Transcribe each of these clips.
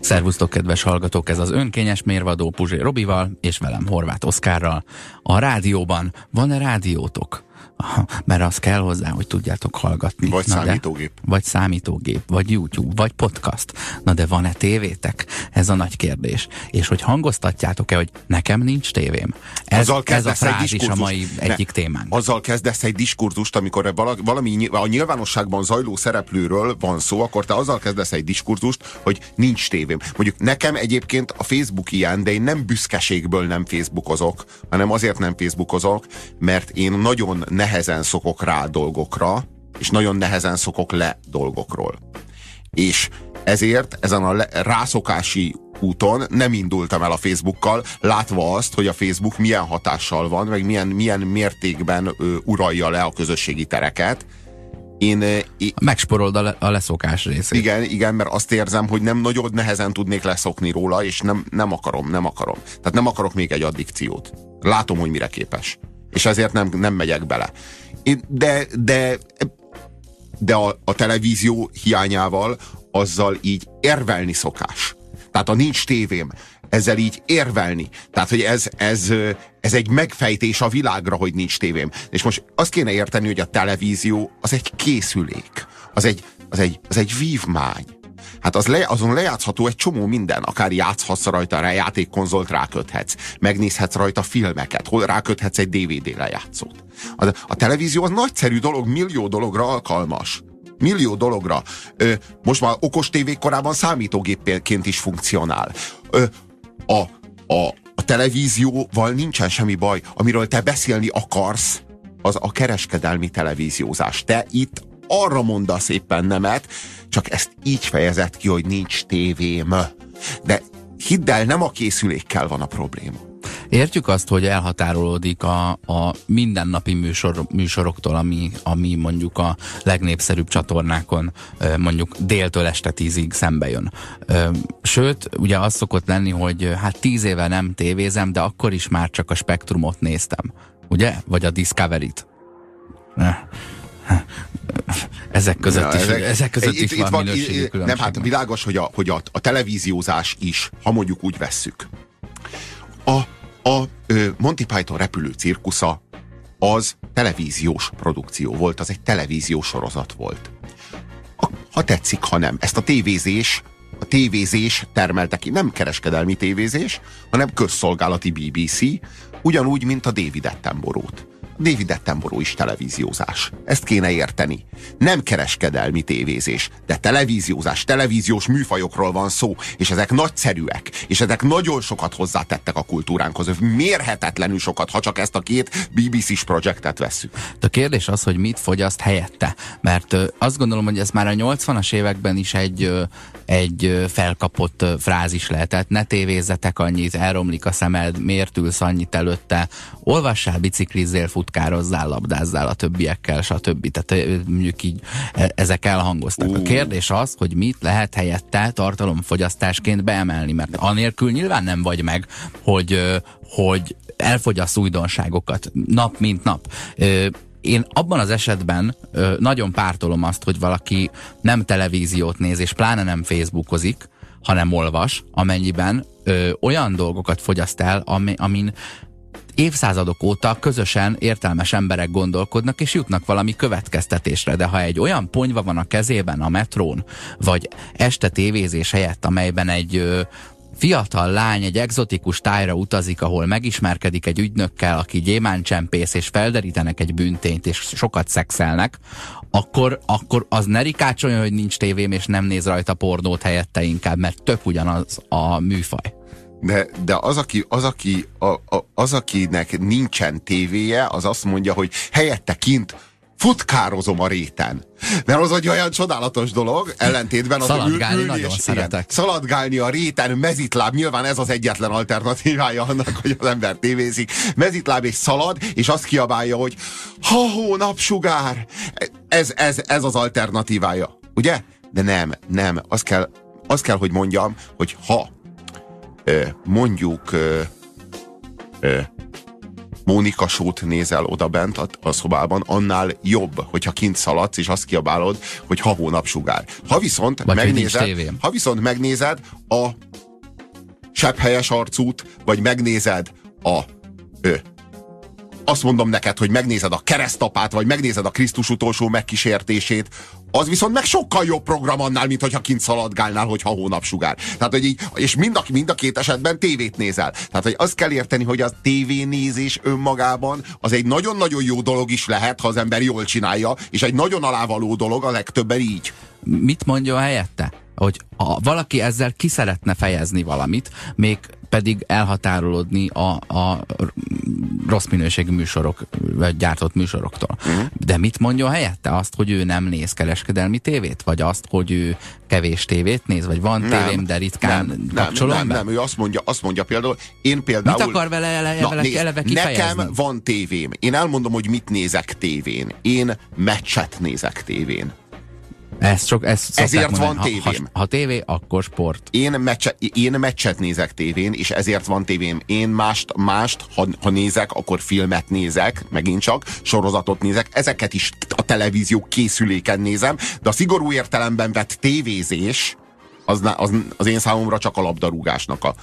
Szervusztok, kedves hallgatók! Ez az önkényes mérvadó Puzsé Robival és velem Horváth Oszkárral. A rádióban van-e rádiótok? Mert az kell hozzá, hogy tudjátok hallgatni. Vagy Na számítógép. De, vagy számítógép, vagy YouTube, vagy podcast. Na de van-e tévétek? Ez a nagy kérdés. És hogy hangoztatjátok-e, hogy nekem nincs tévém? Ez, ez a frázis egy a mai ne, egyik témánk. Azzal kezdesz egy diskurzust, amikor valami a nyilvánosságban zajló szereplőről van szó, akkor te azzal kezdesz egy diskurzust, hogy nincs tévém. Mondjuk nekem egyébként a Facebook ilyen, de én nem büszkeségből nem Facebookozok, hanem azért nem Facebookozok, mert én nagyon nehezen szokok rá dolgokra, és nagyon nehezen szokok le dolgokról. És ezért ezen a le, rászokási úton nem indultam el a Facebookkal, látva azt, hogy a Facebook milyen hatással van, meg milyen, milyen mértékben ö, uralja le a közösségi tereket. Én, én, Megsporold a, le, a leszokás részét. Igen, igen, mert azt érzem, hogy nem nagyon nehezen tudnék leszokni róla, és nem, nem akarom, nem akarom. Tehát nem akarok még egy addikciót. Látom, hogy mire képes és ezért nem, nem megyek bele. De, de, de a, a televízió hiányával azzal így érvelni szokás. Tehát a nincs tévém, ezzel így érvelni. Tehát, hogy ez, ez, ez egy megfejtés a világra, hogy nincs tévém. És most azt kéne érteni, hogy a televízió az egy készülék, az egy, az egy, az egy vívmány. Hát az le, azon lejátszható egy csomó minden, akár játszhatsz rajta, rá játékkonzolt ráköthetsz, megnézhetsz rajta filmeket, hol ráköthetsz egy DVD lejátszót. A, a televízió az nagyszerű dolog, millió dologra alkalmas. Millió dologra. Ö, most már okos tévék korában számítógépként is funkcionál. Ö, a, a, a televízióval nincsen semmi baj. Amiről te beszélni akarsz, az a kereskedelmi televíziózás. Te itt arra mondasz éppen nemet, csak ezt így fejezett ki, hogy nincs tévém. De hidd el, nem a készülékkel van a probléma. Értjük azt, hogy elhatárolódik a, a mindennapi műsor, műsoroktól, ami, ami mondjuk a legnépszerűbb csatornákon mondjuk déltől este tízig szembe jön. Sőt, ugye az szokott lenni, hogy hát tíz éve nem tévézem, de akkor is már csak a spektrumot néztem. Ugye? Vagy a Discovery-t. Ezek között ja, is, ezek, ezek között itt, is itt van, minőségi Nem, hát világos, hogy a, hogy a, a televíziózás is, ha mondjuk úgy vesszük. A, a Monty Python repülő cirkusza az televíziós produkció volt, az egy televíziós sorozat volt. Ha tetszik, ha nem. Ezt a tévézés a tévézés termelte ki. Nem kereskedelmi tévézés, hanem közszolgálati BBC, ugyanúgy, mint a David Attenborough-t. David Attenborough is televíziózás. Ezt kéne érteni. Nem kereskedelmi tévézés, de televíziózás, televíziós műfajokról van szó, és ezek nagyszerűek, és ezek nagyon sokat hozzátettek a kultúránkhoz. Mérhetetlenül sokat, ha csak ezt a két BBC-s projektet vesszük. A kérdés az, hogy mit fogyaszt helyette. Mert azt gondolom, hogy ez már a 80-as években is egy, egy felkapott frázis lehetett. Ne tévézzetek annyit, elromlik a szemed, miért ülsz annyit előtte, olvassál, biciklizzél, fut futkározzál, labdázzál a többiekkel, stb. Tehát mondjuk így e, ezek elhangoztak. Uh. A kérdés az, hogy mit lehet helyette tartalomfogyasztásként beemelni, mert anélkül nyilván nem vagy meg, hogy, hogy elfogyasz újdonságokat nap mint nap én abban az esetben ö, nagyon pártolom azt, hogy valaki nem televíziót néz, és pláne nem Facebookozik, hanem olvas, amennyiben ö, olyan dolgokat fogyaszt el, ami, amin évszázadok óta közösen értelmes emberek gondolkodnak, és jutnak valami következtetésre, de ha egy olyan ponyva van a kezében a metrón, vagy este tévézés helyett, amelyben egy ö, fiatal lány egy egzotikus tájra utazik, ahol megismerkedik egy ügynökkel, aki gyémáncsempész, és felderítenek egy büntényt, és sokat szexelnek, akkor, akkor az ne rikácsoljon, hogy nincs tévém, és nem néz rajta pornót helyette inkább, mert tök ugyanaz a műfaj de, de az, aki, az, aki, a, a, az, akinek nincsen tévéje, az azt mondja, hogy helyette kint futkározom a réten. Mert az egy olyan csodálatos dolog, ellentétben az Szaladgálni ül, nagyon és, szeretek. Igen, szaladgálni a réten, mezitláb, nyilván ez az egyetlen alternatívája annak, hogy az ember tévézik. Mezitláb és szalad, és azt kiabálja, hogy ha hó, napsugár! Ez, ez, ez az alternatívája, ugye? De nem, nem, azt kell, azt kell, hogy mondjam, hogy ha mondjuk Mónika sót nézel oda bent a, a szobában, annál jobb, hogyha kint szaladsz, és azt kiabálod, hogy ha hónap sugár. Ha viszont, Vagy megnézed, ha viszont megnézed a sepphelyes arcút, vagy megnézed a ö, azt mondom neked, hogy megnézed a keresztapát, vagy megnézed a Krisztus utolsó megkísértését, az viszont meg sokkal jobb program annál, mint hogyha kint szaladgálnál, hogyha hónapsugár. Tehát, hogy így, és mind a, mind a két esetben tévét nézel. Tehát, hogy azt kell érteni, hogy a tévénézés önmagában az egy nagyon-nagyon jó dolog is lehet, ha az ember jól csinálja, és egy nagyon alávaló dolog a legtöbben így. Mit mondja helyette? Hogy ha valaki ezzel ki szeretne fejezni valamit, még pedig elhatárolódni a, a rossz minőségű műsorok, vagy gyártott műsoroktól. Uh-huh. De mit mondja helyette? Azt, hogy ő nem néz kereskedelmi tévét? Vagy azt, hogy ő kevés tévét néz? Vagy van tévém, de ritkán nem, kapcsolom nem, be? nem, ő azt mondja, azt mondja például, én például... Mit akar vele ele, Na, nézd, eleve kifejezni? nekem van tévém. Én elmondom, hogy mit nézek tévén. Én meccset nézek tévén. Ez csak, ez szokták Ezért mondani. van Ha, ha, tévém. ha tévé, akkor sport. Én, meccse, én meccset nézek tévén, és ezért van tévém. Én mást, mást ha, ha nézek, akkor filmet nézek, megint csak, sorozatot nézek. Ezeket is a televízió készüléken nézem, de a szigorú értelemben vett tévézés az, az, az én számomra csak a labdarúgásnak a,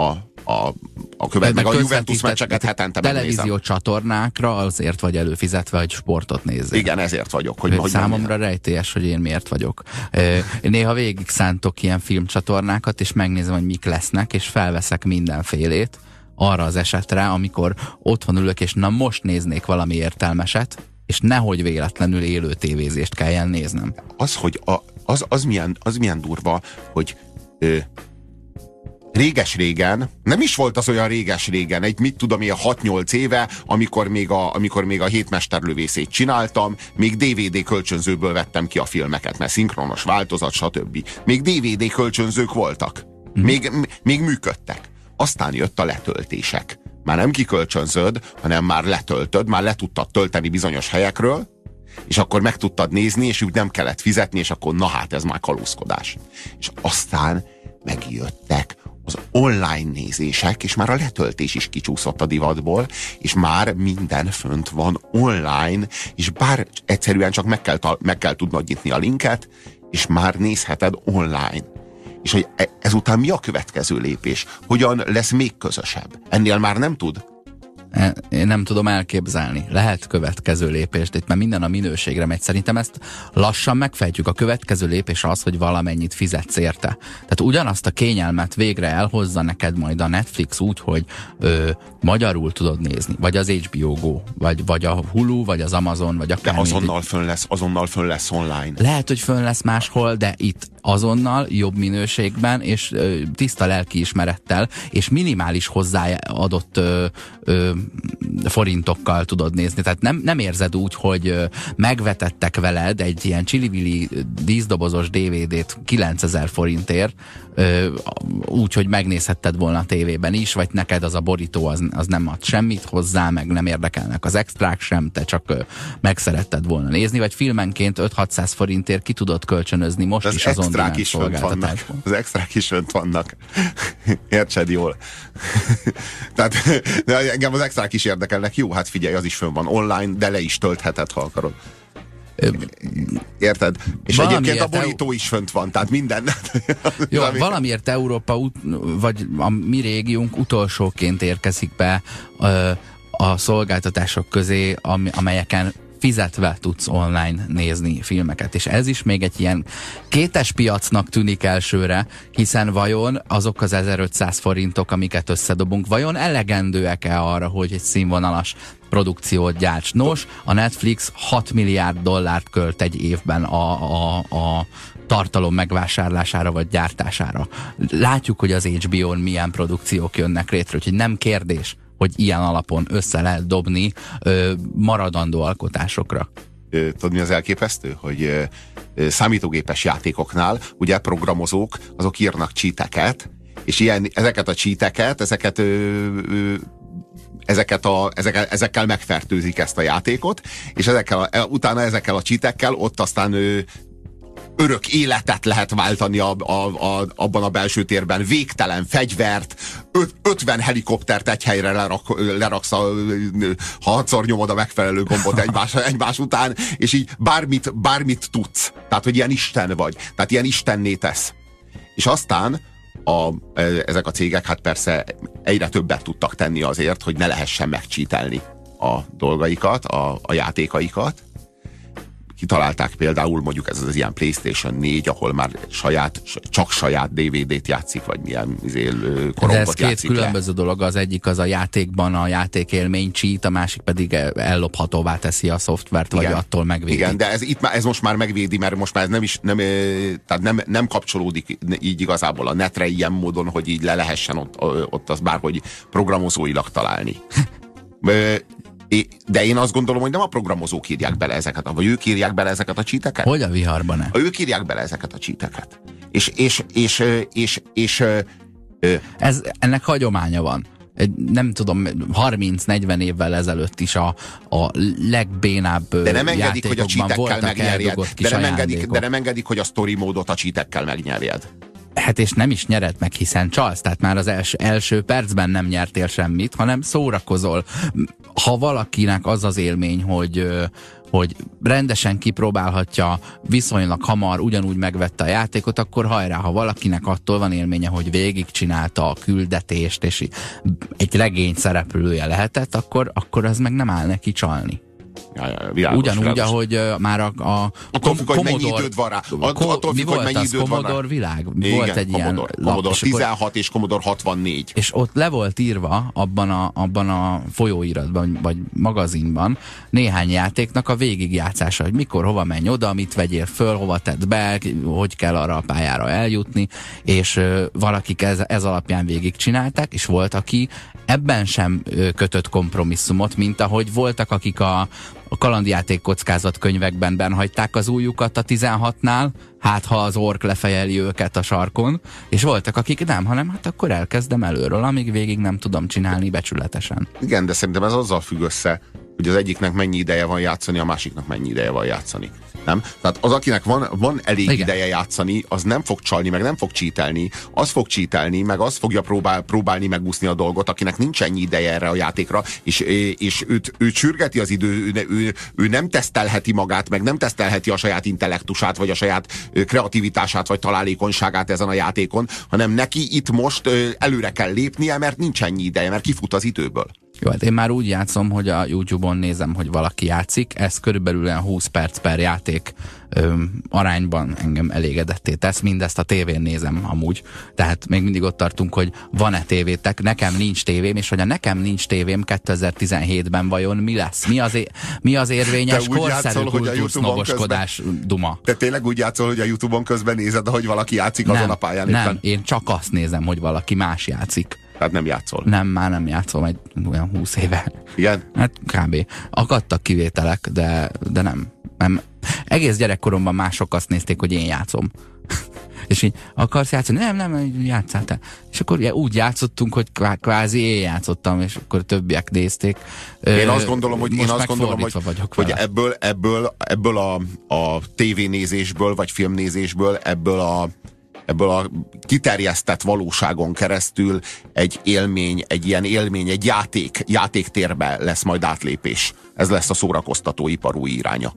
a, a, a követ, meg a Juventus meccseket hetente Televízió megnézem. csatornákra azért vagy előfizetve, hogy sportot nézzél. Igen, ezért vagyok. Hogy, Hogy számomra rejtélyes, hogy én miért vagyok. Néha végig szántok ilyen filmcsatornákat, és megnézem, hogy mik lesznek, és felveszek mindenfélét arra az esetre, amikor otthon ülök, és na most néznék valami értelmeset, és nehogy véletlenül élő tévézést kelljen néznem. az, hogy a, az, az, milyen, az milyen durva, hogy ö, réges-régen, nem is volt az olyan réges-régen, egy mit tudom én, 6-8 éve, amikor még, a, amikor még a hétmesterlövészét csináltam, még DVD kölcsönzőből vettem ki a filmeket, mert szinkronos változat, stb. Még DVD kölcsönzők voltak. Még, m- még működtek. Aztán jött a letöltések. Már nem kikölcsönzöd, hanem már letöltöd, már le tudtad tölteni bizonyos helyekről, és akkor meg tudtad nézni, és úgy nem kellett fizetni, és akkor na hát ez már kalózkodás. És aztán megjöttek az online nézések, és már a letöltés is kicsúszott a divatból, és már minden fönt van online, és bár egyszerűen csak meg kell, meg kell tudnod nyitni a linket, és már nézheted online. És hogy e- ezután mi a következő lépés? Hogyan lesz még közösebb? Ennél már nem tud? E, Én nem tudom elképzelni. Lehet következő lépés, de itt már minden a minőségre megy. Szerintem ezt lassan megfejtjük. A következő lépés az, hogy valamennyit fizetsz érte. Tehát ugyanazt a kényelmet végre elhozza neked majd a Netflix úgy, hogy ö, magyarul tudod nézni. Vagy az HBO Go, vagy, vagy a Hulu, vagy az Amazon, vagy De akár azonnal fönn lesz, azonnal fönn lesz online. lehet, hogy fönn lesz máshol, de itt azonnal, jobb minőségben, és ö, tiszta lelkiismerettel, és minimális hozzáadott ö, ö, forintokkal tudod nézni. Tehát nem, nem érzed úgy, hogy megvetettek veled egy ilyen csili díszdobozos DVD-t 9000 forintért, úgy, hogy megnézhetted volna a tévében is, vagy neked az a borító az, az nem ad semmit hozzá, meg nem érdekelnek az extrák sem, te csak meg szeretted volna nézni, vagy filmenként 5-600 forintért ki tudod kölcsönözni most az is az extrák is vannak. Az extrák is fönt vannak. Értsed jól. Tehát de engem az extrák is érdekelnek. Jó, hát figyelj, az is fönn van online, de le is töltheted, ha akarod. Érted? És Valamiért egyébként a borító is fönt van, tehát minden. Jó, Ami- valamiért Európa, ut- vagy a mi régiónk utolsóként érkezik be ö, a szolgáltatások közé, ami, amelyeken fizetve tudsz online nézni filmeket. És ez is még egy ilyen kétes piacnak tűnik elsőre, hiszen vajon azok az 1500 forintok, amiket összedobunk, vajon elegendőek-e arra, hogy egy színvonalas produkciót gyárts? Nos, a Netflix 6 milliárd dollárt költ egy évben a, a, a tartalom megvásárlására vagy gyártására. Látjuk, hogy az HBO-n milyen produkciók jönnek létre, úgyhogy nem kérdés, hogy ilyen alapon össze lehet dobni ö, maradandó alkotásokra. Tudod, mi az elképesztő? Hogy ö, számítógépes játékoknál ugye programozók, azok írnak csíteket, és ilyen, ezeket a csíteket, ezeket ö, ö, ezeket a, ezekkel, ezekkel megfertőzik ezt a játékot, és ezekkel a, utána ezekkel a csítekkel ott aztán ő örök életet lehet váltani a, a, a, abban a belső térben, végtelen fegyvert, öt, 50 helikoptert egy helyre lerak, leraksz, a, ha hatszor nyomod a megfelelő gombot egymás, egymás után, és így bármit, bármit tudsz. Tehát, hogy ilyen Isten vagy. Tehát ilyen Istenné tesz. És aztán a, ezek a cégek hát persze egyre többet tudtak tenni azért, hogy ne lehessen megcsítelni a dolgaikat, a, a játékaikat, kitalálták például mondjuk ez az ilyen PlayStation 4, ahol már saját, csak saját DVD-t játszik, vagy milyen izé, De ez két különböző le. dolog, az egyik az a játékban a játékélmény cheat, a másik pedig ellophatóvá teszi a szoftvert, igen, vagy attól megvédi. Igen, de ez, itt ez most már megvédi, mert most már ez nem is nem, tehát nem, nem kapcsolódik így igazából a netre ilyen módon, hogy így le lehessen ott, ott az bárhogy programozóilag találni. De én azt gondolom, hogy nem a programozók írják bele ezeket, vagy ők írják bele ezeket a csíteket. Hogy a viharban ne? Ők írják bele ezeket a csíteket. És, és, és, és, és, és ez, ennek hagyománya van nem tudom, 30-40 évvel ezelőtt is a, a legbénább De nem engedik, hogy a csítekkel megnyerjed. De nem, engedik, de nem engedik, hogy a story módot a csítekkel megnyerjed. Hát és nem is nyered meg, hiszen csalsz, tehát már az els, első percben nem nyertél semmit, hanem szórakozol. Ha valakinek az az élmény, hogy hogy rendesen kipróbálhatja, viszonylag hamar ugyanúgy megvette a játékot, akkor hajrá, ha valakinek attól van élménye, hogy végigcsinálta a küldetést, és egy regény szereplője lehetett, akkor, akkor az meg nem áll neki csalni. Ja, ja, világos, Ugyanúgy, világos. ahogy uh, már a, a attól függ, hogy mennyi időd van rá. attól függ, hogy mennyi időd van rá. világ? Igen, volt egy Commodore, ilyen Commodore 16 és Commodore 64. És ott le volt írva abban a, abban a folyóiratban, vagy magazinban néhány játéknak a végigjátszása, hogy mikor, hova menj oda, mit vegyél föl, hova tedd be, hogy kell arra a pályára eljutni, és uh, valakik ez, ez alapján végigcsinálták, és volt, aki ebben sem kötött kompromisszumot, mint ahogy voltak, akik a, a kalandjáték kockázat könyvekben benhagyták az újukat a 16-nál, hát ha az ork lefejeli őket a sarkon, és voltak, akik nem, hanem hát akkor elkezdem előről, amíg végig nem tudom csinálni becsületesen. Igen, de szerintem ez azzal függ össze, hogy az egyiknek mennyi ideje van játszani, a másiknak mennyi ideje van játszani. Nem? Tehát az, akinek van, van elég Igen. ideje játszani, az nem fog csalni, meg nem fog csítelni, az fog csítelni, meg az fogja próbál, próbálni megúszni a dolgot, akinek nincs ennyi ideje erre a játékra, és, és őt, őt sürgeti az idő, ő, ő, ő nem tesztelheti magát, meg nem tesztelheti a saját intellektusát, vagy a saját kreativitását, vagy találékonyságát ezen a játékon, hanem neki itt most előre kell lépnie, mert nincs ennyi ideje, mert kifut az időből. Jó, hát én már úgy játszom, hogy a YouTube-on nézem, hogy valaki játszik, ez körülbelül olyan 20 perc per játék ö, arányban engem elégedetté tesz, mindezt a tévén nézem amúgy, tehát még mindig ott tartunk, hogy van-e tévétek, nekem nincs tévém, és hogy a nekem nincs tévém 2017-ben vajon mi lesz? Mi az, é- mi az érvényes korszerű kultúrsznoboskodás duma? Te tényleg úgy játszol, hogy a YouTube-on közben nézed, hogy valaki játszik nem, azon a pályán? Nem, éppen? én csak azt nézem, hogy valaki más játszik. Tehát nem játszol? Nem, már nem játszom egy olyan húsz éve. Igen? Hát kb. Akadtak kivételek, de, de nem. nem. Egész gyerekkoromban mások azt nézték, hogy én játszom. és így akarsz játszani? Nem, nem, játszál te. És akkor ja, úgy játszottunk, hogy kvázi én játszottam, és akkor többiek nézték. Én azt gondolom, hogy, én azt gondolom, hogy, vagyok hogy ebből, ebből, ebből a, a tévénézésből, vagy filmnézésből, ebből a ebből a kiterjesztett valóságon keresztül egy élmény, egy ilyen élmény, egy játék, játéktérbe lesz majd átlépés. Ez lesz a szórakoztató iparú iránya.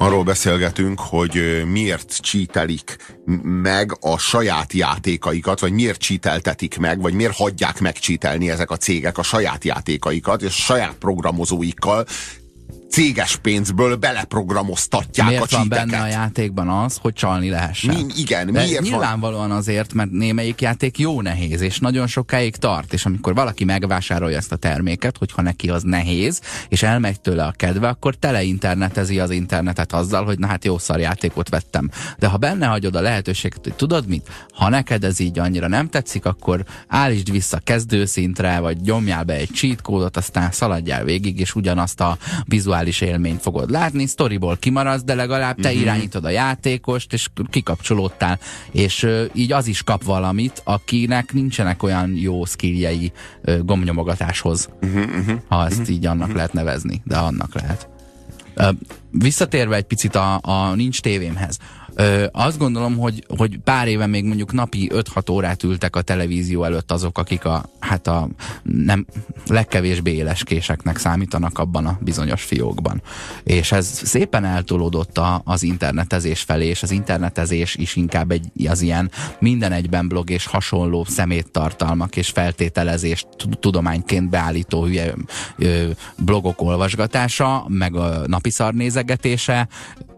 arról beszélgetünk, hogy miért csítelik meg a saját játékaikat, vagy miért csíteltetik meg, vagy miért hagyják megcsítelni ezek a cégek a saját játékaikat, és a saját programozóikkal céges pénzből beleprogramoztatják miért a csíteket. van benne a játékban az, hogy csalni lehessen? Mi, igen, De miért nyilvánvalóan van? azért, mert némelyik játék jó nehéz, és nagyon sokáig tart, és amikor valaki megvásárolja ezt a terméket, hogyha neki az nehéz, és elmegy tőle a kedve, akkor tele internetezi az internetet azzal, hogy na hát jó szar játékot vettem. De ha benne hagyod a lehetőséget, hogy tudod mit, ha neked ez így annyira nem tetszik, akkor állítsd vissza kezdőszintre, vagy nyomjál be egy cheat kódot, aztán szaladjál végig, és ugyanazt a vizuális virtuális élményt fogod látni, storyból kimaradsz, de legalább te Mhm. irányítod a játékost, és kikapcsolódtál, és ö, így az is kap valamit, akinek nincsenek olyan jó skilljei ö, gomnyomogatáshoz, Mhm, ha ezt így annak lehet nevezni, de annak lehet. Ö, Visszatérve egy picit a, a nincs tévémhez. Ö, azt gondolom, hogy, hogy pár éve még mondjuk napi 5-6 órát ültek a televízió előtt azok, akik a, hát a nem, legkevésbé éleskéseknek számítanak abban a bizonyos fiókban. És ez szépen eltolódott a, az internetezés felé, és az internetezés is inkább egy, az ilyen minden egyben blog és hasonló szeméttartalmak és feltételezést tud- tudományként beállító hülye ö, blogok olvasgatása, meg a napi szarnézegetése,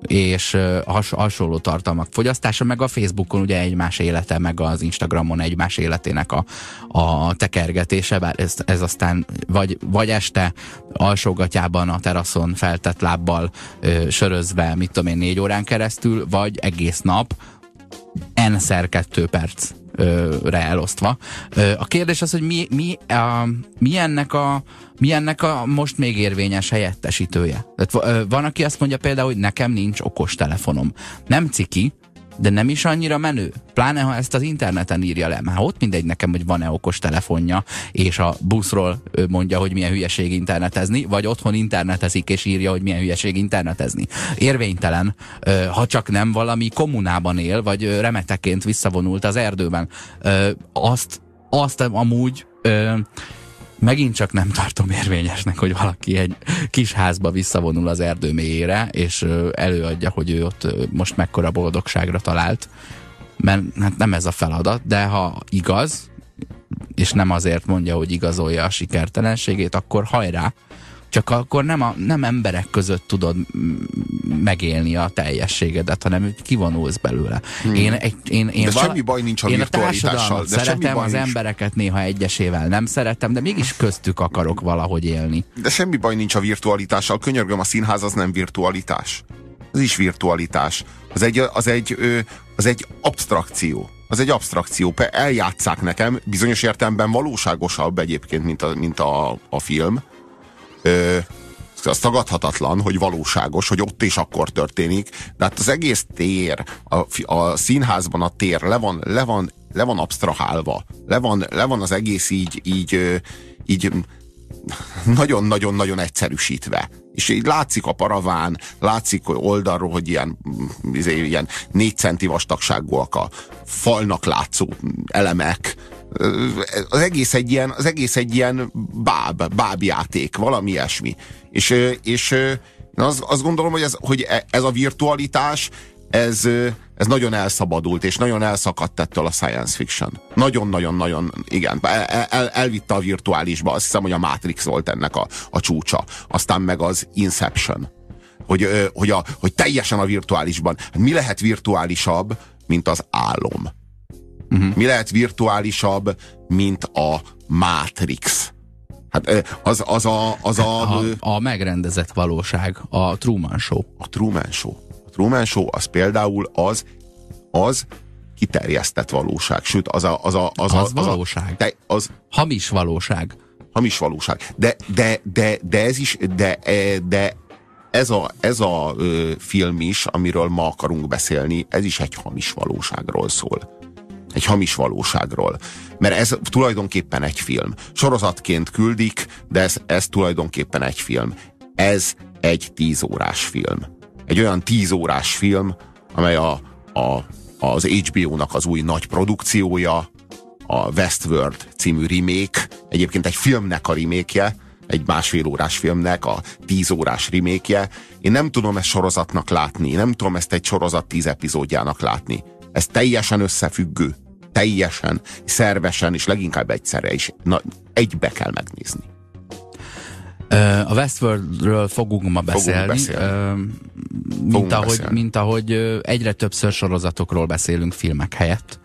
és has, hasonló tartalmak fogyasztása, meg a Facebookon ugye egymás élete, meg az Instagramon egymás életének a, a tekergetése, bár ez, ez aztán vagy, vagy este alsógatjában a teraszon feltett lábbal ö, sörözve, mit tudom én, négy órán keresztül, vagy egész nap, n-szer kettő perc re elosztva. A kérdés az, hogy mi, mi, a, mi, ennek a, mi ennek a most még érvényes helyettesítője. Tehát van, aki azt mondja például, hogy nekem nincs okos telefonom. Nem ciki, de nem is annyira menő. Pláne, ha ezt az interneten írja le. Már ott mindegy nekem, hogy van-e okos telefonja, és a buszról mondja, hogy milyen hülyeség internetezni, vagy otthon internetezik, és írja, hogy milyen hülyeség internetezni. Érvénytelen, ha csak nem valami kommunában él, vagy remeteként visszavonult az erdőben. Azt, azt amúgy megint csak nem tartom érvényesnek, hogy valaki egy kis házba visszavonul az erdő mélyére, és előadja, hogy ő ott most mekkora boldogságra talált. Mert hát nem ez a feladat, de ha igaz, és nem azért mondja, hogy igazolja a sikertelenségét, akkor hajrá! Csak akkor nem, a, nem emberek között tudod megélni a teljességedet, hanem kivonulsz belőle. Hmm. Én, egy, én, én De vala- semmi baj nincs a én a társadalmat de semmi szeretem, baj az nincs. embereket néha egyesével nem szeretem, de mégis köztük akarok valahogy élni. De semmi baj nincs a virtualitással. Könyörgöm, a színház az nem virtualitás. Az is virtualitás. Az egy, az egy, az egy abstrakció. Az egy abstrakció. Eljátszák nekem, bizonyos értelemben valóságosabb egyébként, mint a, mint a, a film. Ö, az tagadhatatlan, hogy valóságos, hogy ott és akkor történik, de hát az egész tér, a, a színházban a tér le van, le van, le van abstrahálva, le van, le van az egész így, így, így nagyon-nagyon-nagyon egyszerűsítve. És így látszik a paraván, látszik hogy oldalról, hogy ilyen, izé, ilyen négy centi vastagságúak a falnak látszó elemek. Az egész egy ilyen, az egész egy ilyen báb, bábjáték, valami ilyesmi. És, és én azt, azt gondolom, hogy ez, hogy e- ez a virtualitás, ez, ez nagyon elszabadult, és nagyon elszakadt ettől a science fiction. Nagyon-nagyon-nagyon, igen, el, el, elvitte a virtuálisba, azt hiszem, hogy a Matrix volt ennek a, a csúcsa. Aztán meg az Inception. Hogy, hogy, a, hogy teljesen a virtuálisban. Hát mi lehet virtuálisabb, mint az álom? Uh-huh. Mi lehet virtuálisabb, mint a Matrix? Hát az, az a, az a, A, ö, a megrendezett valóság, a Truman Show. a Truman Show. A Truman Show az például az, az kiterjesztett valóság. Sőt, az a, az a, az, Az a, az valóság. A, az Hamis valóság. hamis valóság. De, de, de, de ez is, de, e, de ez a, ez a ö, film is, amiről ma akarunk beszélni, ez is egy hamis valóságról szól. Egy hamis valóságról. Mert ez tulajdonképpen egy film. Sorozatként küldik, de ez, ez tulajdonképpen egy film. Ez egy tíz órás film. Egy olyan tíz órás film, amely a, a, az HBO-nak az új nagy produkciója, a Westworld című remake, egyébként egy filmnek a remake egy másfél órás filmnek a tíz órás remake Én nem tudom ezt sorozatnak látni, nem tudom ezt egy sorozat tíz epizódjának látni. Ez teljesen összefüggő. Teljesen, szervesen, és leginkább egyszerre is. Na, egybe kell megnézni. A Westworldről fogunk ma beszélni. beszélni. Ö, Mint Fogunk ahogy, beszélni. mint ahogy egyre többször sorozatokról beszélünk filmek helyett.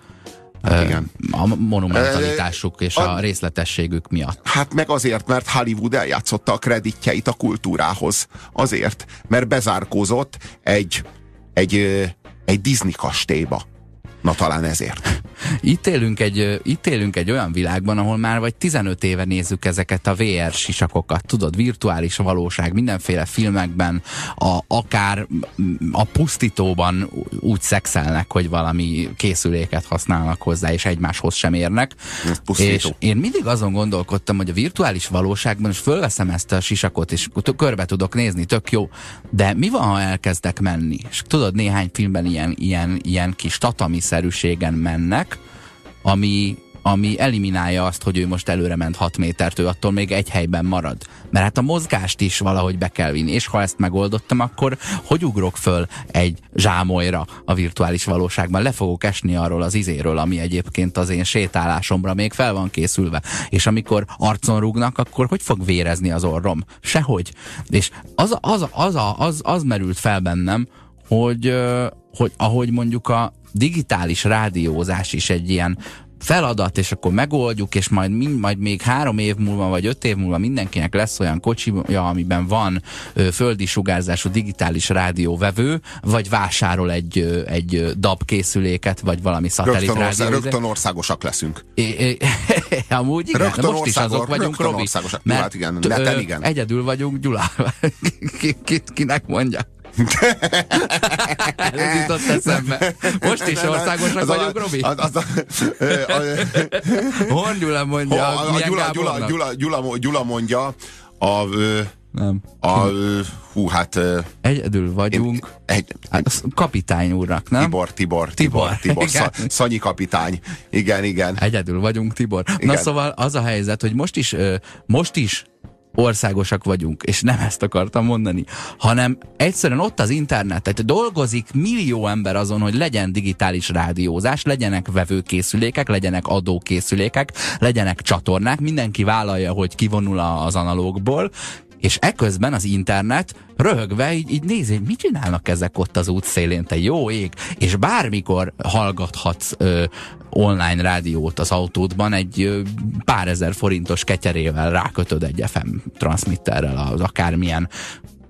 Ö, igen. A monumentalitásuk és a a- részletességük miatt. Hát meg azért, mert Hollywood eljátszotta a kreditjeit a kultúrához. Azért, mert bezárkózott egy, egy, egy Disney kastélyba. Na talán ezért. Itt élünk, egy, itt élünk egy olyan világban, ahol már vagy 15 éve nézzük ezeket a VR sisakokat, tudod, virtuális valóság, mindenféle filmekben, a, akár a pusztítóban úgy szexelnek, hogy valami készüléket használnak hozzá, és egymáshoz sem érnek. És én mindig azon gondolkodtam, hogy a virtuális valóságban is fölveszem ezt a sisakot, és körbe tudok nézni, tök jó. De mi van, ha elkezdek menni? És tudod, néhány filmben ilyen, ilyen, ilyen kis tatami-szerűségen mennek, ami, ami eliminálja azt, hogy ő most előre ment 6 métert, ő attól még egy helyben marad. Mert hát a mozgást is valahogy be kell vinni, és ha ezt megoldottam, akkor hogy ugrok föl egy zsámolyra a virtuális valóságban? Le fogok esni arról az izéről, ami egyébként az én sétálásomra még fel van készülve. És amikor arcon rúgnak, akkor hogy fog vérezni az orrom? Sehogy. És az, az, az, az, az, az merült fel bennem, hogy, hogy ahogy mondjuk a digitális rádiózás is egy ilyen feladat, és akkor megoldjuk, és majd, mind, majd még három év múlva, vagy öt év múlva mindenkinek lesz olyan kocsija, amiben van ö, földi sugárzású digitális rádióvevő, vagy vásárol egy, ö, egy DAB készüléket, vagy valami szatellit rögtön, ország, rögtön országosak leszünk. É, é, amúgy igen, rögtön most is azok vagyunk, Robi. Országosak. Mert, hát igen, neten igen. Egyedül vagyunk, Gyula. ki, ki, kinek mondja? Ez jutott eszembe. Most is országosak vagyok, Robi? Az, az, Hol Gyula mondja? A, a Gyula, Gyula, Gyula, Gyula, Gyula mondja a... Nem. A, hú, hát... Egyedül vagyunk. Egy, hát, kapitány úrnak, nem? Tibor, Tibor, Tibor, Tibor, Tibor Szanyi kapitány. Igen, igen. Egyedül vagyunk, Tibor. Igen. Na szóval az a helyzet, hogy most is, most is országosak vagyunk, és nem ezt akartam mondani, hanem egyszerűen ott az internet, tehát dolgozik millió ember azon, hogy legyen digitális rádiózás, legyenek vevőkészülékek, legyenek adókészülékek, legyenek csatornák, mindenki vállalja, hogy kivonul az analógból, és eközben az internet röhögve így, így nézi, hogy mit csinálnak ezek ott az útszélén, te jó ég, és bármikor hallgathatsz ö, online rádiót az autódban egy pár ezer forintos ketyerével rákötöd egy FM transmitterrel az akármilyen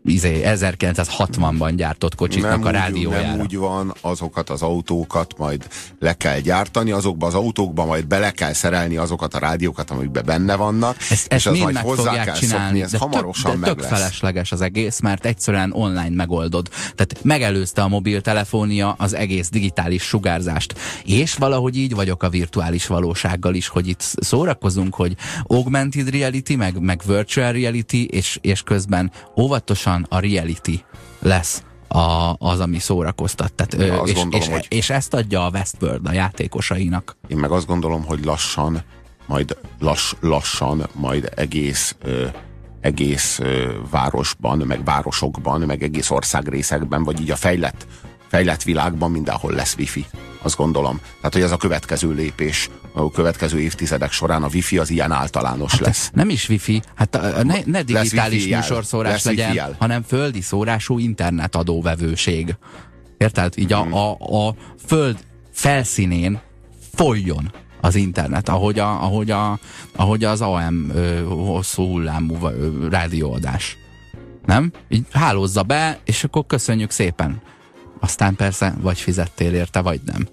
izé, 1960-ban gyártott kocsiknak nem a rádiójára. Úgy, nem úgy van, azokat az autókat majd le kell gyártani, azokba az autókba majd bele kell szerelni azokat a rádiókat, amikben benne vannak, ezt, és ezt az majd hozzá kell csinálni, szokni, ez de hamarosan tök, de tök lesz. felesleges az egész, mert egyszerűen online megoldod. Tehát megelőzte a mobiltelefónia az egész digitális sugárzást. És valahogy így vagyok a virtuális valósággal is, hogy itt szórakozunk, hogy augmented reality, meg, meg virtual reality, és, és közben óvatosan pontosan a reality lesz a, az, ami szórakoztat. Tehát, ö, és, gondolom, és, hogy... és ezt adja a Westworld a játékosainak. Én meg azt gondolom, hogy lassan, majd lass, lassan, majd egész ö, egész ö, városban, meg városokban, meg egész országrészekben, vagy így a fejlett, fejlett világban mindenhol lesz wifi azt gondolom. Tehát, hogy ez a következő lépés, a következő évtizedek során a wifi az ilyen általános hát lesz. Nem is wifi, hát ne, ne digitális műsorszórás lesz legyen, hanem földi szórású internetadóvevőség. Érted? Így a, hmm. a, a föld felszínén folyjon az internet, ahogy, a, ahogy, a, ahogy az AM ö, hosszú hullámú ö, rádióadás. Nem? Így hálózza be, és akkor köszönjük szépen. Aztán persze vagy fizettél érte, vagy nem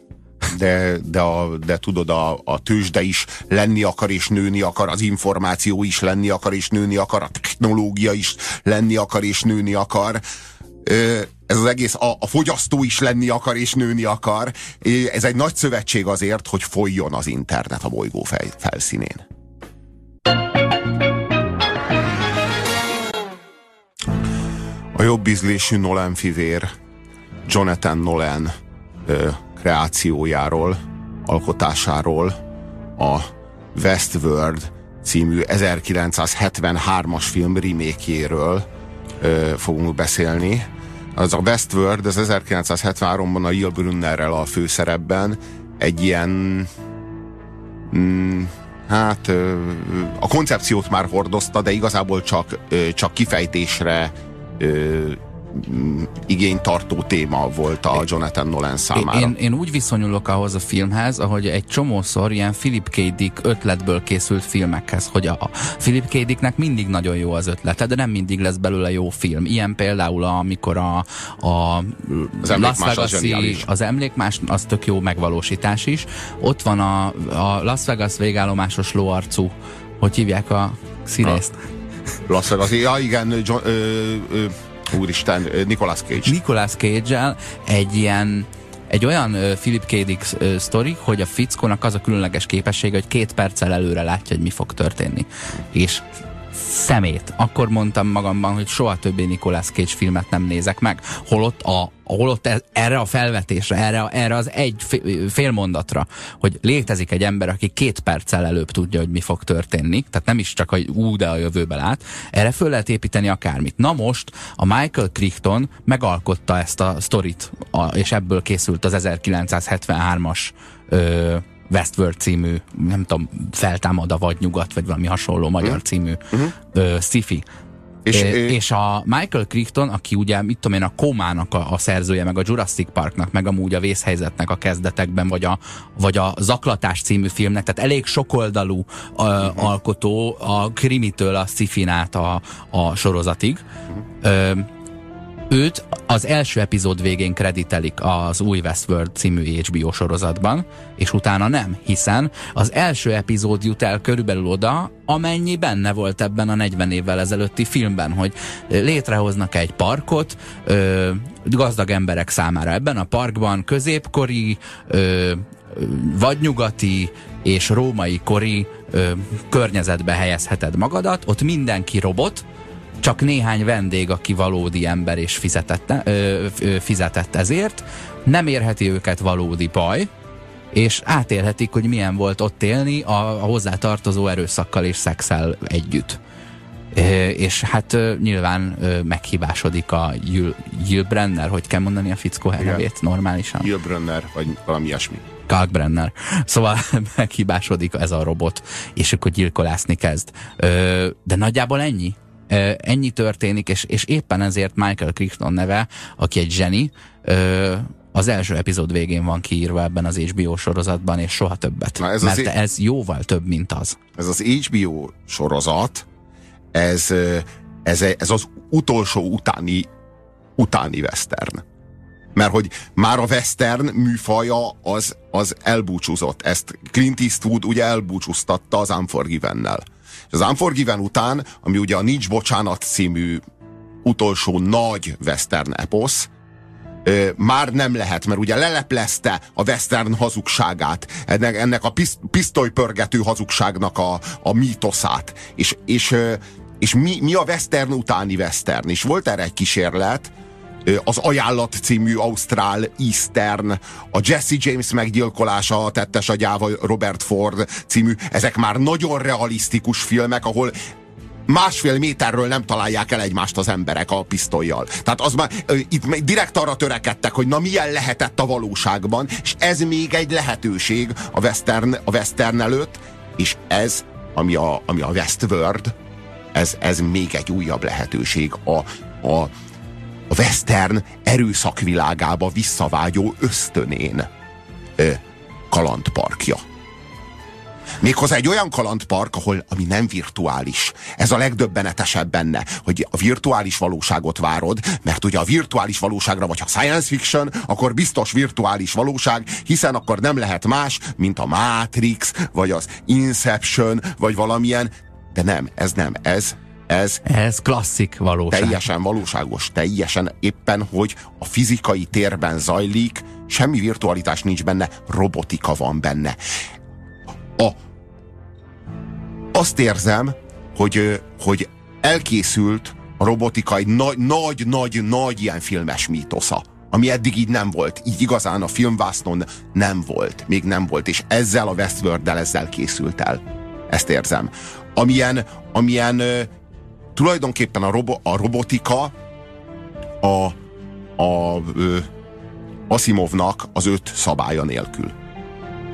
de, de, a, de tudod, a, a tőzsde is lenni akar és nőni akar, az információ is lenni akar és nőni akar, a technológia is lenni akar és nőni akar. Ez az egész, a, a fogyasztó is lenni akar és nőni akar. Ez egy nagy szövetség azért, hogy folyjon az internet a bolygó fej, felszínén. A jobb ízlésű Nolan fivér, Jonathan Nolan kreációjáról, alkotásáról, a Westworld című 1973-as film remékjéről fogunk beszélni. Az a Westworld, az 1973-ban a Yul Brunnerrel a főszerepben egy ilyen mm, hát a koncepciót már hordozta, de igazából csak, csak kifejtésre igénytartó téma volt a Jonathan Nolan számára. Én, én úgy viszonyulok ahhoz a filmhez, ahogy egy csomószor ilyen Philip K. Dick ötletből készült filmekhez, hogy a Philip K. Dicknek mindig nagyon jó az ötlete, de nem mindig lesz belőle jó film. Ilyen például, amikor a, a az Las Vegas az, az emlékmás, az tök jó megvalósítás is. Ott van a, a Las Vegas végállomásos lóarcú, hogy hívják a színészt? Las Vegas, ja igen, John, ö, ö, úristen, Nicolas Cage. Nicolas cage egy ilyen egy olyan uh, Philip K. Dick uh, sztori, hogy a fickónak az a különleges képessége, hogy két perccel előre látja, hogy mi fog történni. És szemét. Akkor mondtam magamban, hogy soha többé Nicolas Cage filmet nem nézek meg. Holott, a, holott ez, erre a felvetésre, erre, erre az egy fél mondatra, hogy létezik egy ember, aki két perccel előbb tudja, hogy mi fog történni, tehát nem is csak, hogy ú, de a jövőbe lát, erre föl lehet építeni akármit. Na most a Michael Crichton megalkotta ezt a sztorit, és ebből készült az 1973-as Westworld című, nem tudom, feltámad a vagy nyugat, vagy valami hasonló magyar uh című uh-huh. ö, sci-fi. És, é, és a Michael Crichton, aki ugye, mit tudom én, a Komának a, a szerzője, meg a Jurassic Parknak, meg amúgy a vészhelyzetnek a kezdetekben, vagy a, vagy a Zaklatás című filmnek, tehát elég sokoldalú a, uh-huh. alkotó a krimitől a sci a, a sorozatig. Uh-huh. Ö, Őt az első epizód végén kreditelik az új Westworld című HBO sorozatban, és utána nem, hiszen az első epizód jut el körülbelül oda, amennyi benne volt ebben a 40 évvel ezelőtti filmben, hogy létrehoznak egy parkot ö, gazdag emberek számára. Ebben a parkban középkori, ö, vagy nyugati és római kori ö, környezetbe helyezheted magadat, ott mindenki robot, csak néhány vendég, aki valódi ember és fizetett, ö, ö, fizetett ezért, nem érheti őket valódi baj, és átélhetik, hogy milyen volt ott élni a, a hozzátartozó erőszakkal és szexel együtt. É, és hát nyilván meghibásodik a Jill Brenner, hogy kell mondani a fickó nevét normálisan? Jill Brenner, vagy valami ilyesmi. Kalkbrenner. Szóval meghibásodik ez a robot, és akkor gyilkolászni kezd. De nagyjából ennyi ennyi történik, és, és éppen ezért Michael Crichton neve, aki egy zseni, az első epizód végén van kiírva ebben az HBO sorozatban, és soha többet. Na ez mert az ez jóval több, mint az. Ez az HBO sorozat, ez, ez, ez az utolsó utáni, utáni western. Mert hogy már a western műfaja az, az elbúcsúzott. Ezt Clint Eastwood ugye elbúcsúztatta az Unforgiven-nel. És az Unforgiven után, ami ugye a Nincs Bocsánat című utolsó nagy western eposz, már nem lehet, mert ugye leleplezte a western hazugságát, ennek, ennek a piszt, pisztolypörgető hazugságnak a, a mítoszát. És, és, és mi, mi a western utáni western? És volt erre egy kísérlet, az Ajánlat című Ausztrál Eastern, a Jesse James meggyilkolása, a tettes agyával Robert Ford című, ezek már nagyon realisztikus filmek, ahol másfél méterről nem találják el egymást az emberek a pisztolyjal. Tehát az már itt direkt arra törekedtek, hogy na milyen lehetett a valóságban, és ez még egy lehetőség a western, a western előtt, és ez, ami a, ami a Westworld, ez, ez még egy újabb lehetőség a, a, a western erőszakvilágába visszavágyó ösztönén ö, kalandparkja. Méghozzá egy olyan kalandpark, ahol ami nem virtuális. Ez a legdöbbenetesebb benne, hogy a virtuális valóságot várod, mert ugye a virtuális valóságra, vagy ha science fiction, akkor biztos virtuális valóság, hiszen akkor nem lehet más, mint a Matrix, vagy az Inception, vagy valamilyen, de nem, ez nem, ez ez, ez klasszik valóság. Teljesen valóságos, teljesen éppen, hogy a fizikai térben zajlik, semmi virtualitás nincs benne, robotika van benne. A, azt érzem, hogy, hogy elkészült a robotikai nagy, nagy, nagy, nagy ilyen filmes mítosza ami eddig így nem volt. Így igazán a filmvásznon nem volt. Még nem volt. És ezzel a westworld ezzel készült el. Ezt érzem. Amilyen, amilyen tulajdonképpen a, robo, a robotika a, a ö, Asimovnak az öt szabálya nélkül.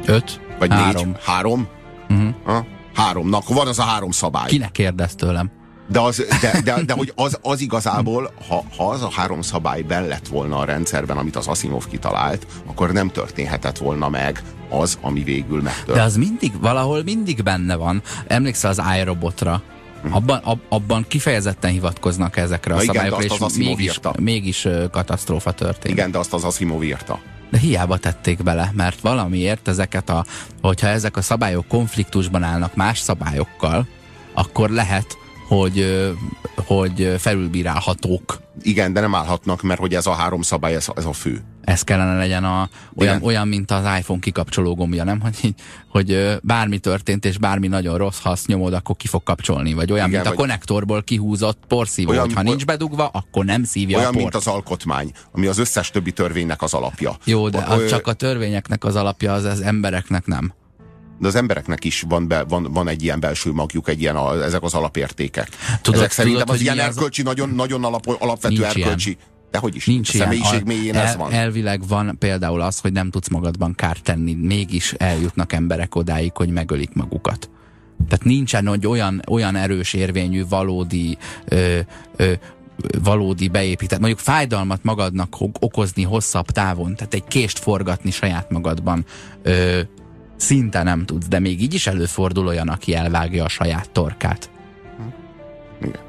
Öt? Vagy három. négy? Három? Uh-huh. Ha? Háromnak. Van az a három szabály. Kinek kérdez tőlem? De, az, de, de, de hogy az, az igazából, ha, ha az a három szabály ben lett volna a rendszerben, amit az Asimov kitalált, akkor nem történhetett volna meg az, ami végül megtört. De az mindig, valahol mindig benne van. Emlékszel az iRobotra? Hm. Abban, ab, abban kifejezetten hivatkoznak ezekre a szabályokra, és az mégis, mégis katasztrófa történt. Igen, de azt az Asimov írta. De hiába tették bele, mert valamiért ezeket a, hogyha ezek a szabályok konfliktusban állnak más szabályokkal, akkor lehet, hogy, hogy felülbírálhatók. Igen, de nem állhatnak, mert hogy ez a három szabály, ez, ez a fő. Ez kellene legyen a, olyan, olyan, mint az iPhone kikapcsoló gombja, nem? Hogy, hogy bármi történt, és bármi nagyon rossz, ha azt nyomod, akkor ki fog kapcsolni. Vagy olyan, Igen, mint a konnektorból kihúzott porszívó, olyan, ha nincs bedugva, akkor nem szívja Olyan, a port. mint az alkotmány, ami az összes többi törvénynek az alapja. Jó, de a, csak a törvényeknek az alapja, az, az embereknek nem de az embereknek is van, be, van, van egy ilyen belső magjuk, egy ilyen a, ezek az alapértékek. Tudod, ezek szerintem tudod, az ilyen erkölcsi, az... nagyon, nagyon alap, alapvető erkölcsi. Ilyen. De hogy is, Nincs a személyiség ilyen. mélyén el, ez van. Elvileg van például az, hogy nem tudsz magadban kárt tenni, mégis eljutnak emberek odáig, hogy megölik magukat. Tehát nincsen hogy olyan, olyan erős érvényű, valódi ö, ö, valódi beépített, mondjuk fájdalmat magadnak okozni hosszabb távon, tehát egy kést forgatni saját magadban ö, szinte nem tudsz, de még így is előfordul olyan, aki elvágja a saját torkát. Igen,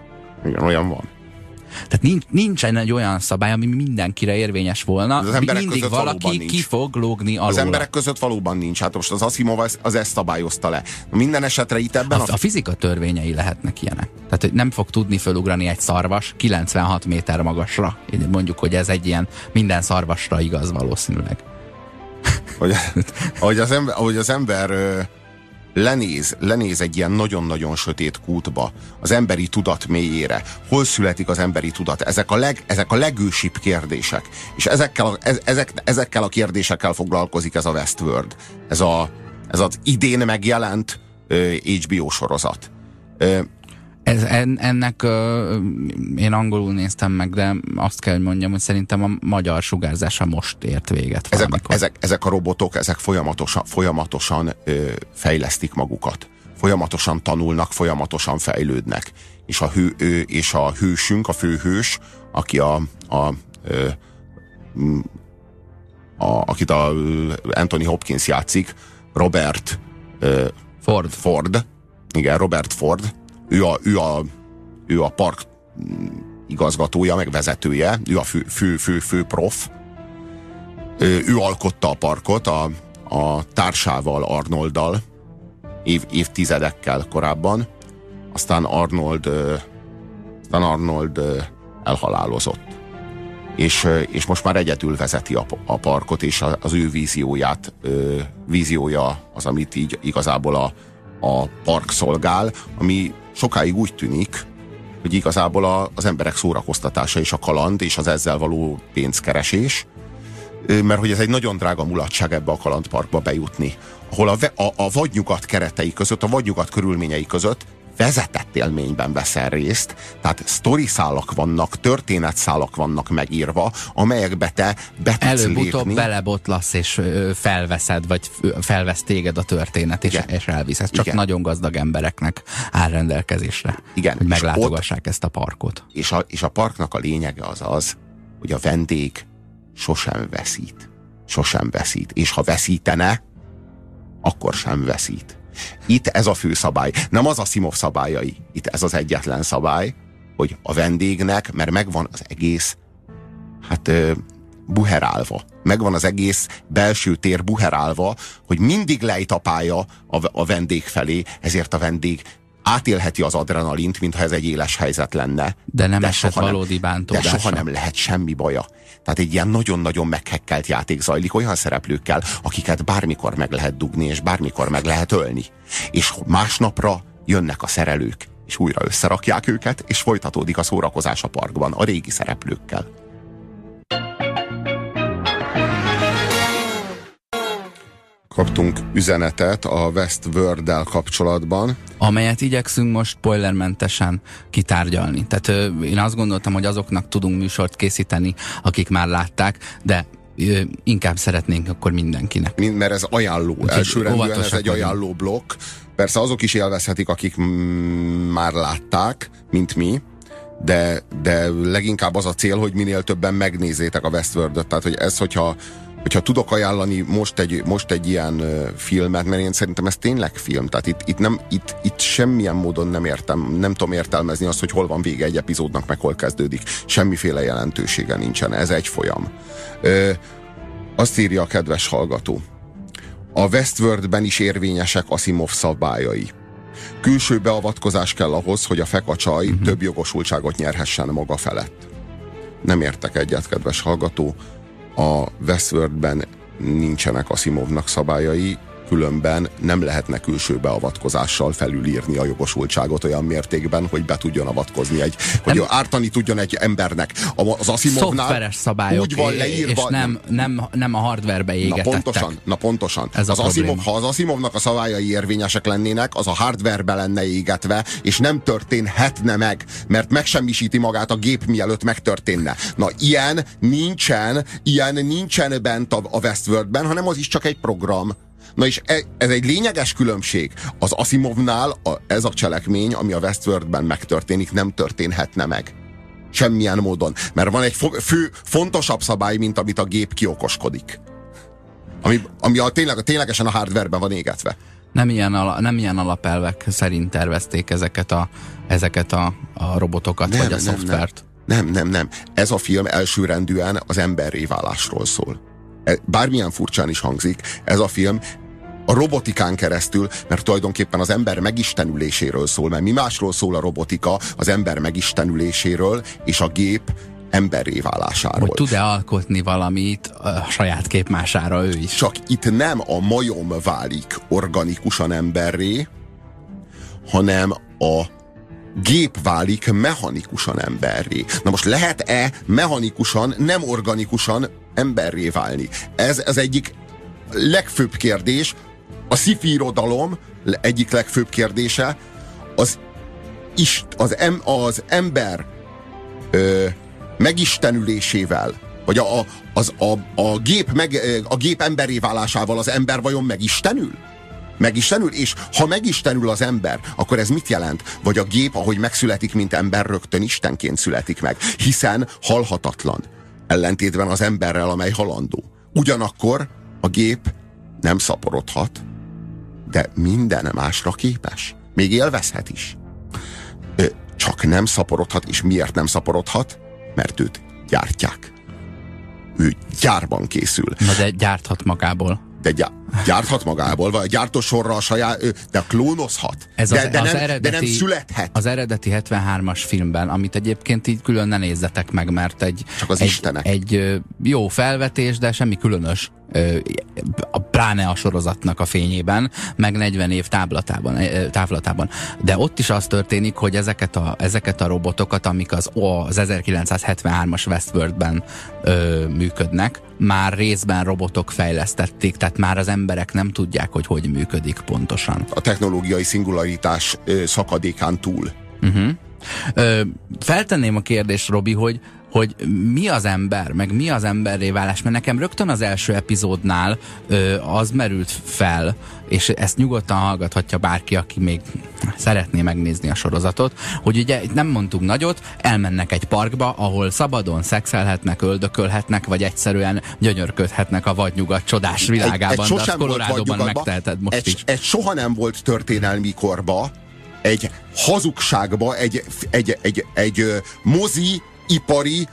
Igen olyan van. Tehát nincs, nincsen egy olyan szabály, ami mindenkire érvényes volna. Az emberek Mindig valaki ki fog lógni alól. Az emberek között valóban nincs. Hát most az Asimov az, az ezt szabályozta le. Minden esetre itt ebben... A, a, a fizika törvényei lehetnek ilyenek. Tehát hogy nem fog tudni fölugrani egy szarvas 96 méter magasra. Mondjuk, hogy ez egy ilyen minden szarvasra igaz valószínűleg hogy, ahogy az ember, ahogy az ember lenéz, lenéz egy ilyen nagyon-nagyon sötét kútba, az emberi tudat mélyére. Hol születik az emberi tudat? Ezek a, leg, ezek a legősibb kérdések. És ezekkel a, ezek, ezekkel a kérdésekkel foglalkozik ez a Westworld. Ez, a, ez az idén megjelent HBO sorozat. Ez, en, ennek uh, én angolul néztem meg, de azt kell, mondjam, hogy szerintem a magyar sugárzása most ért véget. Ezek, ezek, ezek a robotok, ezek folyamatosan, folyamatosan ö, fejlesztik magukat. Folyamatosan tanulnak, folyamatosan fejlődnek. És a, hő, ö, és a hősünk, a főhős, aki a, a, ö, a akit a Anthony Hopkins játszik, Robert ö, Ford. Ford. Igen, Robert Ford ő a, ő a, ő a park igazgatója, meg vezetője, ő a fő, fő, fő, fő prof. Ő alkotta a parkot a, a társával, Arnolddal, év, évtizedekkel korábban. Aztán Arnold, aztán Arnold elhalálozott. És, és most már egyedül vezeti a, a parkot, és az ő vízióját, víziója az, amit így igazából a, a park szolgál, ami sokáig úgy tűnik, hogy igazából a, az emberek szórakoztatása és a kaland és az ezzel való pénzkeresés, mert hogy ez egy nagyon drága mulatság ebbe a kalandparkba bejutni, ahol a, a, a vadnyugat keretei között, a vadnyugat körülményei között vezetett élményben veszel részt, tehát sztoriszálak vannak, történetszálak vannak megírva, amelyekbe te be tudsz Előbb-utóbb belebotlasz és felveszed, vagy felvesz téged a történet, és, és elviszed. Csak Igen. nagyon gazdag embereknek áll rendelkezésre, Igen. hogy meglátogassák ott, ezt a parkot. És a, és a parknak a lényege az az, hogy a vendég sosem veszít. Sosem veszít. És ha veszítene, akkor sem veszít. Itt ez a fő szabály. Nem az a Simov szabályai. Itt ez az egyetlen szabály, hogy a vendégnek, mert megvan az egész, hát buherálva. Megvan az egész belső tér buherálva, hogy mindig lejt a a, vendég felé, ezért a vendég átélheti az adrenalint, mintha ez egy éles helyzet lenne. De nem de esett valódi bántódásra. De soha nem lehet semmi baja. Tehát egy ilyen nagyon-nagyon meghekkelt játék zajlik olyan szereplőkkel, akiket bármikor meg lehet dugni, és bármikor meg lehet ölni. És másnapra jönnek a szerelők, és újra összerakják őket, és folytatódik a szórakozás a parkban a régi szereplőkkel. Kaptunk üzenetet a Westworld-del kapcsolatban. Amelyet igyekszünk most spoilermentesen kitárgyalni. Tehát ö, én azt gondoltam, hogy azoknak tudunk műsort készíteni, akik már látták, de ö, inkább szeretnénk akkor mindenkinek. Mind, mert ez ajánló. Úgyhogy Elsőrendűen ez egy ajánló blokk. persze azok is élvezhetik, akik már látták, mint mi, de, de leginkább az a cél, hogy minél többen megnézzétek a Westworld-öt. Tehát, hogy ez, hogyha, hogyha tudok ajánlani most egy, most egy ilyen filmet, mert én szerintem ez tényleg film, tehát itt, itt, nem, itt, itt semmilyen módon nem értem, nem tudom értelmezni azt, hogy hol van vége egy epizódnak, meg hol kezdődik. Semmiféle jelentősége nincsen, ez egy folyam. Uh, azt írja a kedves hallgató. A Westworldben is érvényesek Asimov szabályai. Külső beavatkozás kell ahhoz, hogy a fekacsaj uh-huh. több jogosultságot nyerhessen maga felett. Nem értek egyet, kedves hallgató. A Westworldben nincsenek Asimovnak szabályai, különben nem lehetne külső beavatkozással felülírni a jogosultságot olyan mértékben, hogy be tudjon avatkozni egy, hogy nem, ártani tudjon egy embernek. Az Asimovnál Szoftveres szabályok, úgy van leírva. És nem, nem, nem a hardwarebe égetettek. Na pontosan, na pontosan. Ez az Asimov, ha az Asimovnak a szabályai érvényesek lennének, az a hardwarebe lenne égetve, és nem történhetne meg, mert megsemmisíti magát a gép mielőtt megtörténne. Na ilyen nincsen, ilyen nincsen bent a, a Westworldben, hanem az is csak egy program. Na és e, ez egy lényeges különbség. Az Asimovnál a, ez a cselekmény, ami a Westworldben megtörténik, nem történhetne meg. Semmilyen módon. Mert van egy fo- fő, fontosabb szabály, mint amit a gép kiokoskodik. Ami, ami a, tényleg, ténylegesen a hardwareben van égetve. Nem ilyen, ala, nem ilyen alapelvek szerint tervezték ezeket a, ezeket a, a robotokat, nem, vagy a nem, szoftvert. Nem, nem, nem. Ez a film elsőrendűen az emberré válásról szól. Bármilyen furcsán is hangzik, ez a film a robotikán keresztül, mert tulajdonképpen az ember megistenüléséről szól, mert mi másról szól a robotika, az ember megistenüléséről, és a gép emberré válásáról. Hogy tud-e alkotni valamit a saját képmására ő is? Csak itt nem a majom válik organikusan emberré, hanem a gép válik mechanikusan emberré. Na most lehet-e mechanikusan, nem organikusan emberré válni? Ez az egyik legfőbb kérdés, a sci irodalom egyik legfőbb kérdése, az, is, az, em, az ember ö, megistenülésével, vagy a, az, a, a, gép meg, a gép emberé válásával az ember vajon megistenül? Megistenül? És ha megistenül az ember, akkor ez mit jelent? Vagy a gép, ahogy megszületik, mint ember, rögtön Istenként születik meg. Hiszen halhatatlan. Ellentétben az emberrel, amely halandó. Ugyanakkor a gép nem szaporodhat, de minden másra képes. Még élvezhet is. Csak nem szaporodhat, és miért nem szaporodhat? Mert őt gyártják. Ő gyárban készül. Na de gyárthat magából de gyárthat magából, vagy gyártósorra a saját, de klónozhat. Ez de, az, de, az nem, eredeti, de nem születhet. Az eredeti 73-as filmben, amit egyébként így külön ne nézzetek meg, mert egy, Csak az egy, Istenek. egy jó felvetés, de semmi különös pláne a sorozatnak a fényében, meg 40 év táblatában, távlatában. De ott is az történik, hogy ezeket a, ezeket a robotokat, amik az, az 1973-as Westworldben ö, működnek, már részben robotok fejlesztették, tehát már az emberek nem tudják, hogy hogy működik pontosan. A technológiai szingularitás szakadékán túl. Uh-huh. Ö, feltenném a kérdést, Robi, hogy hogy mi az ember, meg mi az emberré válás, mert nekem rögtön az első epizódnál ö, az merült fel, és ezt nyugodtan hallgathatja bárki, aki még szeretné megnézni a sorozatot, hogy ugye nem mondtunk nagyot, elmennek egy parkba, ahol szabadon szexelhetnek, öldökölhetnek, vagy egyszerűen gyönyörködhetnek a vadnyugat csodás világában, egy, egy de Colorado-ban megteheted most egy, is. Egy soha nem volt történelmi korba, egy hazugságba, egy, egy, egy, egy, egy mozi ipari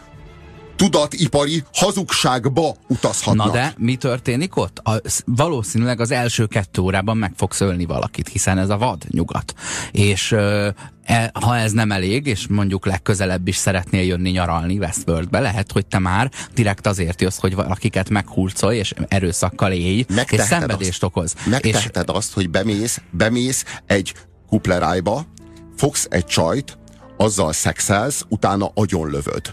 tudatipari hazugságba utazhatnak. Na de mi történik ott? A, valószínűleg az első kettő órában meg fogsz ölni valakit, hiszen ez a vad nyugat. És e, ha ez nem elég, és mondjuk legközelebb is szeretnél jönni nyaralni Westworldbe, lehet, hogy te már direkt azért jössz, hogy valakiket meghulcolj, és erőszakkal élj, és szenvedést azt, okoz. Megteheted és... azt, hogy bemész, bemész egy kuplerájba, fogsz egy csajt, azzal szexelsz, utána agyonlövöd.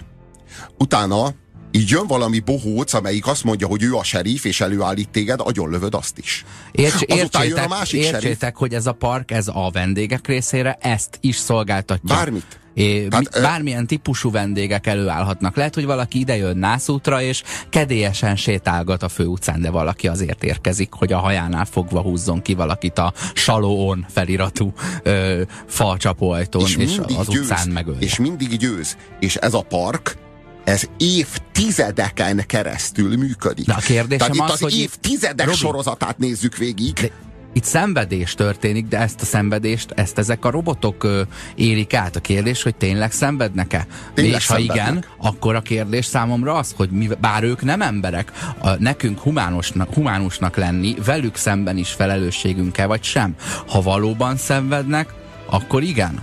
Utána így jön valami bohóc, amelyik azt mondja, hogy ő a serif, és előállít téged, lövöd azt is. Érts, értsétek, jön a másik értsétek serif. hogy ez a park, ez a vendégek részére ezt is szolgáltatja. Bármit. É, Tehát, bármilyen típusú vendégek előállhatnak. Lehet, hogy valaki idejön nászútra, és kedélyesen sétálgat a főutcán, de valaki azért érkezik, hogy a hajánál fogva húzzon ki valakit a Salóon feliratú ö, falcsapóajtón, és, és az győz, utcán megölje. És mindig győz. És ez a park, ez évtizedeken keresztül működik. De a kérdésem Tehát az, itt az hogy évtizedek Robi, sorozatát nézzük végig. De itt szenvedés történik, de ezt a szenvedést, ezt ezek a robotok ö, élik át. A kérdés, hogy tényleg szenvednek-e? Tényleg És ha igen, akkor a kérdés számomra az, hogy mi, bár ők nem emberek, a, nekünk humánusnak, humánusnak lenni, velük szemben is felelősségünk-e, vagy sem? Ha valóban szenvednek, akkor igen.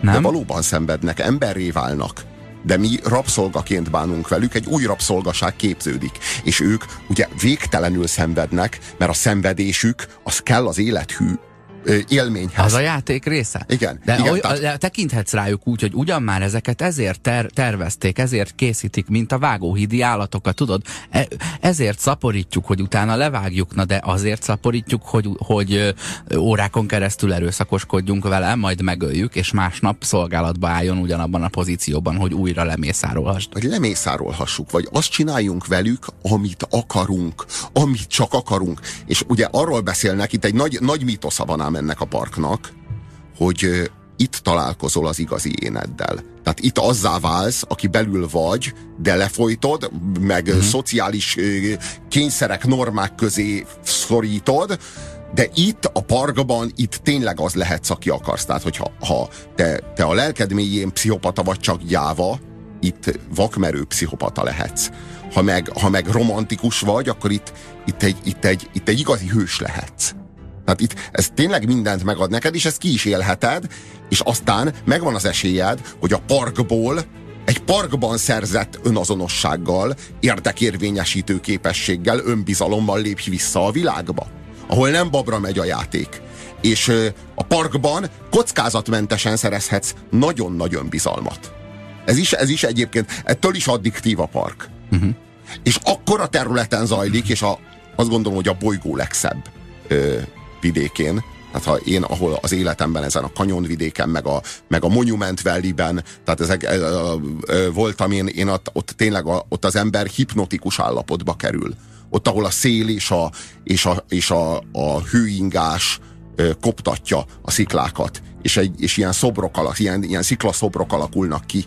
Nem? De valóban szenvednek, emberré válnak de mi rabszolgaként bánunk velük, egy új rabszolgaság képződik. És ők ugye végtelenül szenvednek, mert a szenvedésük az kell az élethű élményhez. Az a játék része? Igen. De, igen, oly, tehát... tekinthetsz rájuk úgy, hogy ugyan már ezeket ezért ter, tervezték, ezért készítik, mint a vágóhídi állatokat, tudod? E, ezért szaporítjuk, hogy utána levágjuk, na de azért szaporítjuk, hogy, hogy órákon keresztül erőszakoskodjunk vele, majd megöljük, és másnap szolgálatba álljon ugyanabban a pozícióban, hogy újra lemészárolhass. Vagy lemészárolhassuk, vagy azt csináljunk velük, amit akarunk, amit csak akarunk. És ugye arról beszélnek, itt egy nagy, nagy mitosza van ám ennek a parknak, hogy itt találkozol az igazi éneddel. Tehát itt azzá válsz, aki belül vagy, de lefolytod, meg mm-hmm. szociális kényszerek, normák közé szorítod, de itt a parkban, itt tényleg az lehetsz, aki akarsz. Tehát, hogyha ha te, te a lelked mélyén pszichopata vagy csak gyáva, itt vakmerő pszichopata lehetsz. Ha meg, ha meg romantikus vagy, akkor itt, itt, egy, itt, egy, itt egy igazi hős lehetsz. Tehát itt ez tényleg mindent megad neked, és ezt ki is élheted, és aztán megvan az esélyed, hogy a parkból egy parkban szerzett önazonossággal, érdekérvényesítő képességgel, önbizalommal lépj vissza a világba, ahol nem babra megy a játék. És a parkban kockázatmentesen szerezhetsz nagyon-nagy önbizalmat. Ez is, ez is egyébként, ettől is addiktív a park. Uh-huh. És akkor a területen zajlik, és a, azt gondolom, hogy a bolygó legszebb ö, vidékén, tehát ha én, ahol az életemben ezen a kanyonvidéken, meg a, meg a Monument Valley-ben, tehát ezek, e, e, e, voltam én, én ott, ott tényleg a, ott az ember hipnotikus állapotba kerül. Ott, ahol a szél és a, és a, és a, a hőingás e, koptatja a sziklákat, és, egy, és ilyen szobrok alak, ilyen, ilyen sziklaszobrok alakulnak ki,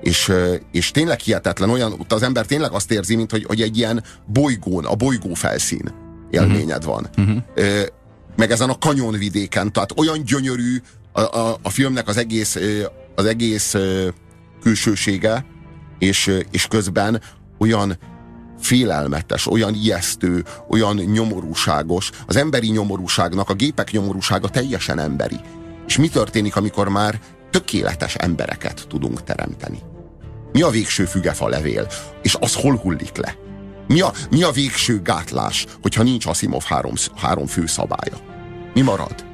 és, és tényleg hihetetlen, olyan, ott az ember tényleg azt érzi, mint hogy, hogy egy ilyen bolygón, a bolygó felszín élményed van. Uh-huh meg ezen a kanyonvidéken. Tehát olyan gyönyörű a, a, a filmnek az egész, az egész külsősége, és, és közben olyan félelmetes, olyan ijesztő, olyan nyomorúságos. Az emberi nyomorúságnak, a gépek nyomorúsága teljesen emberi. És mi történik, amikor már tökéletes embereket tudunk teremteni? Mi a végső fügefa levél? És az hol hullik le? Mi a, mi a végső gátlás, hogyha nincs Asimov három, három fő szabálya? Mi marad?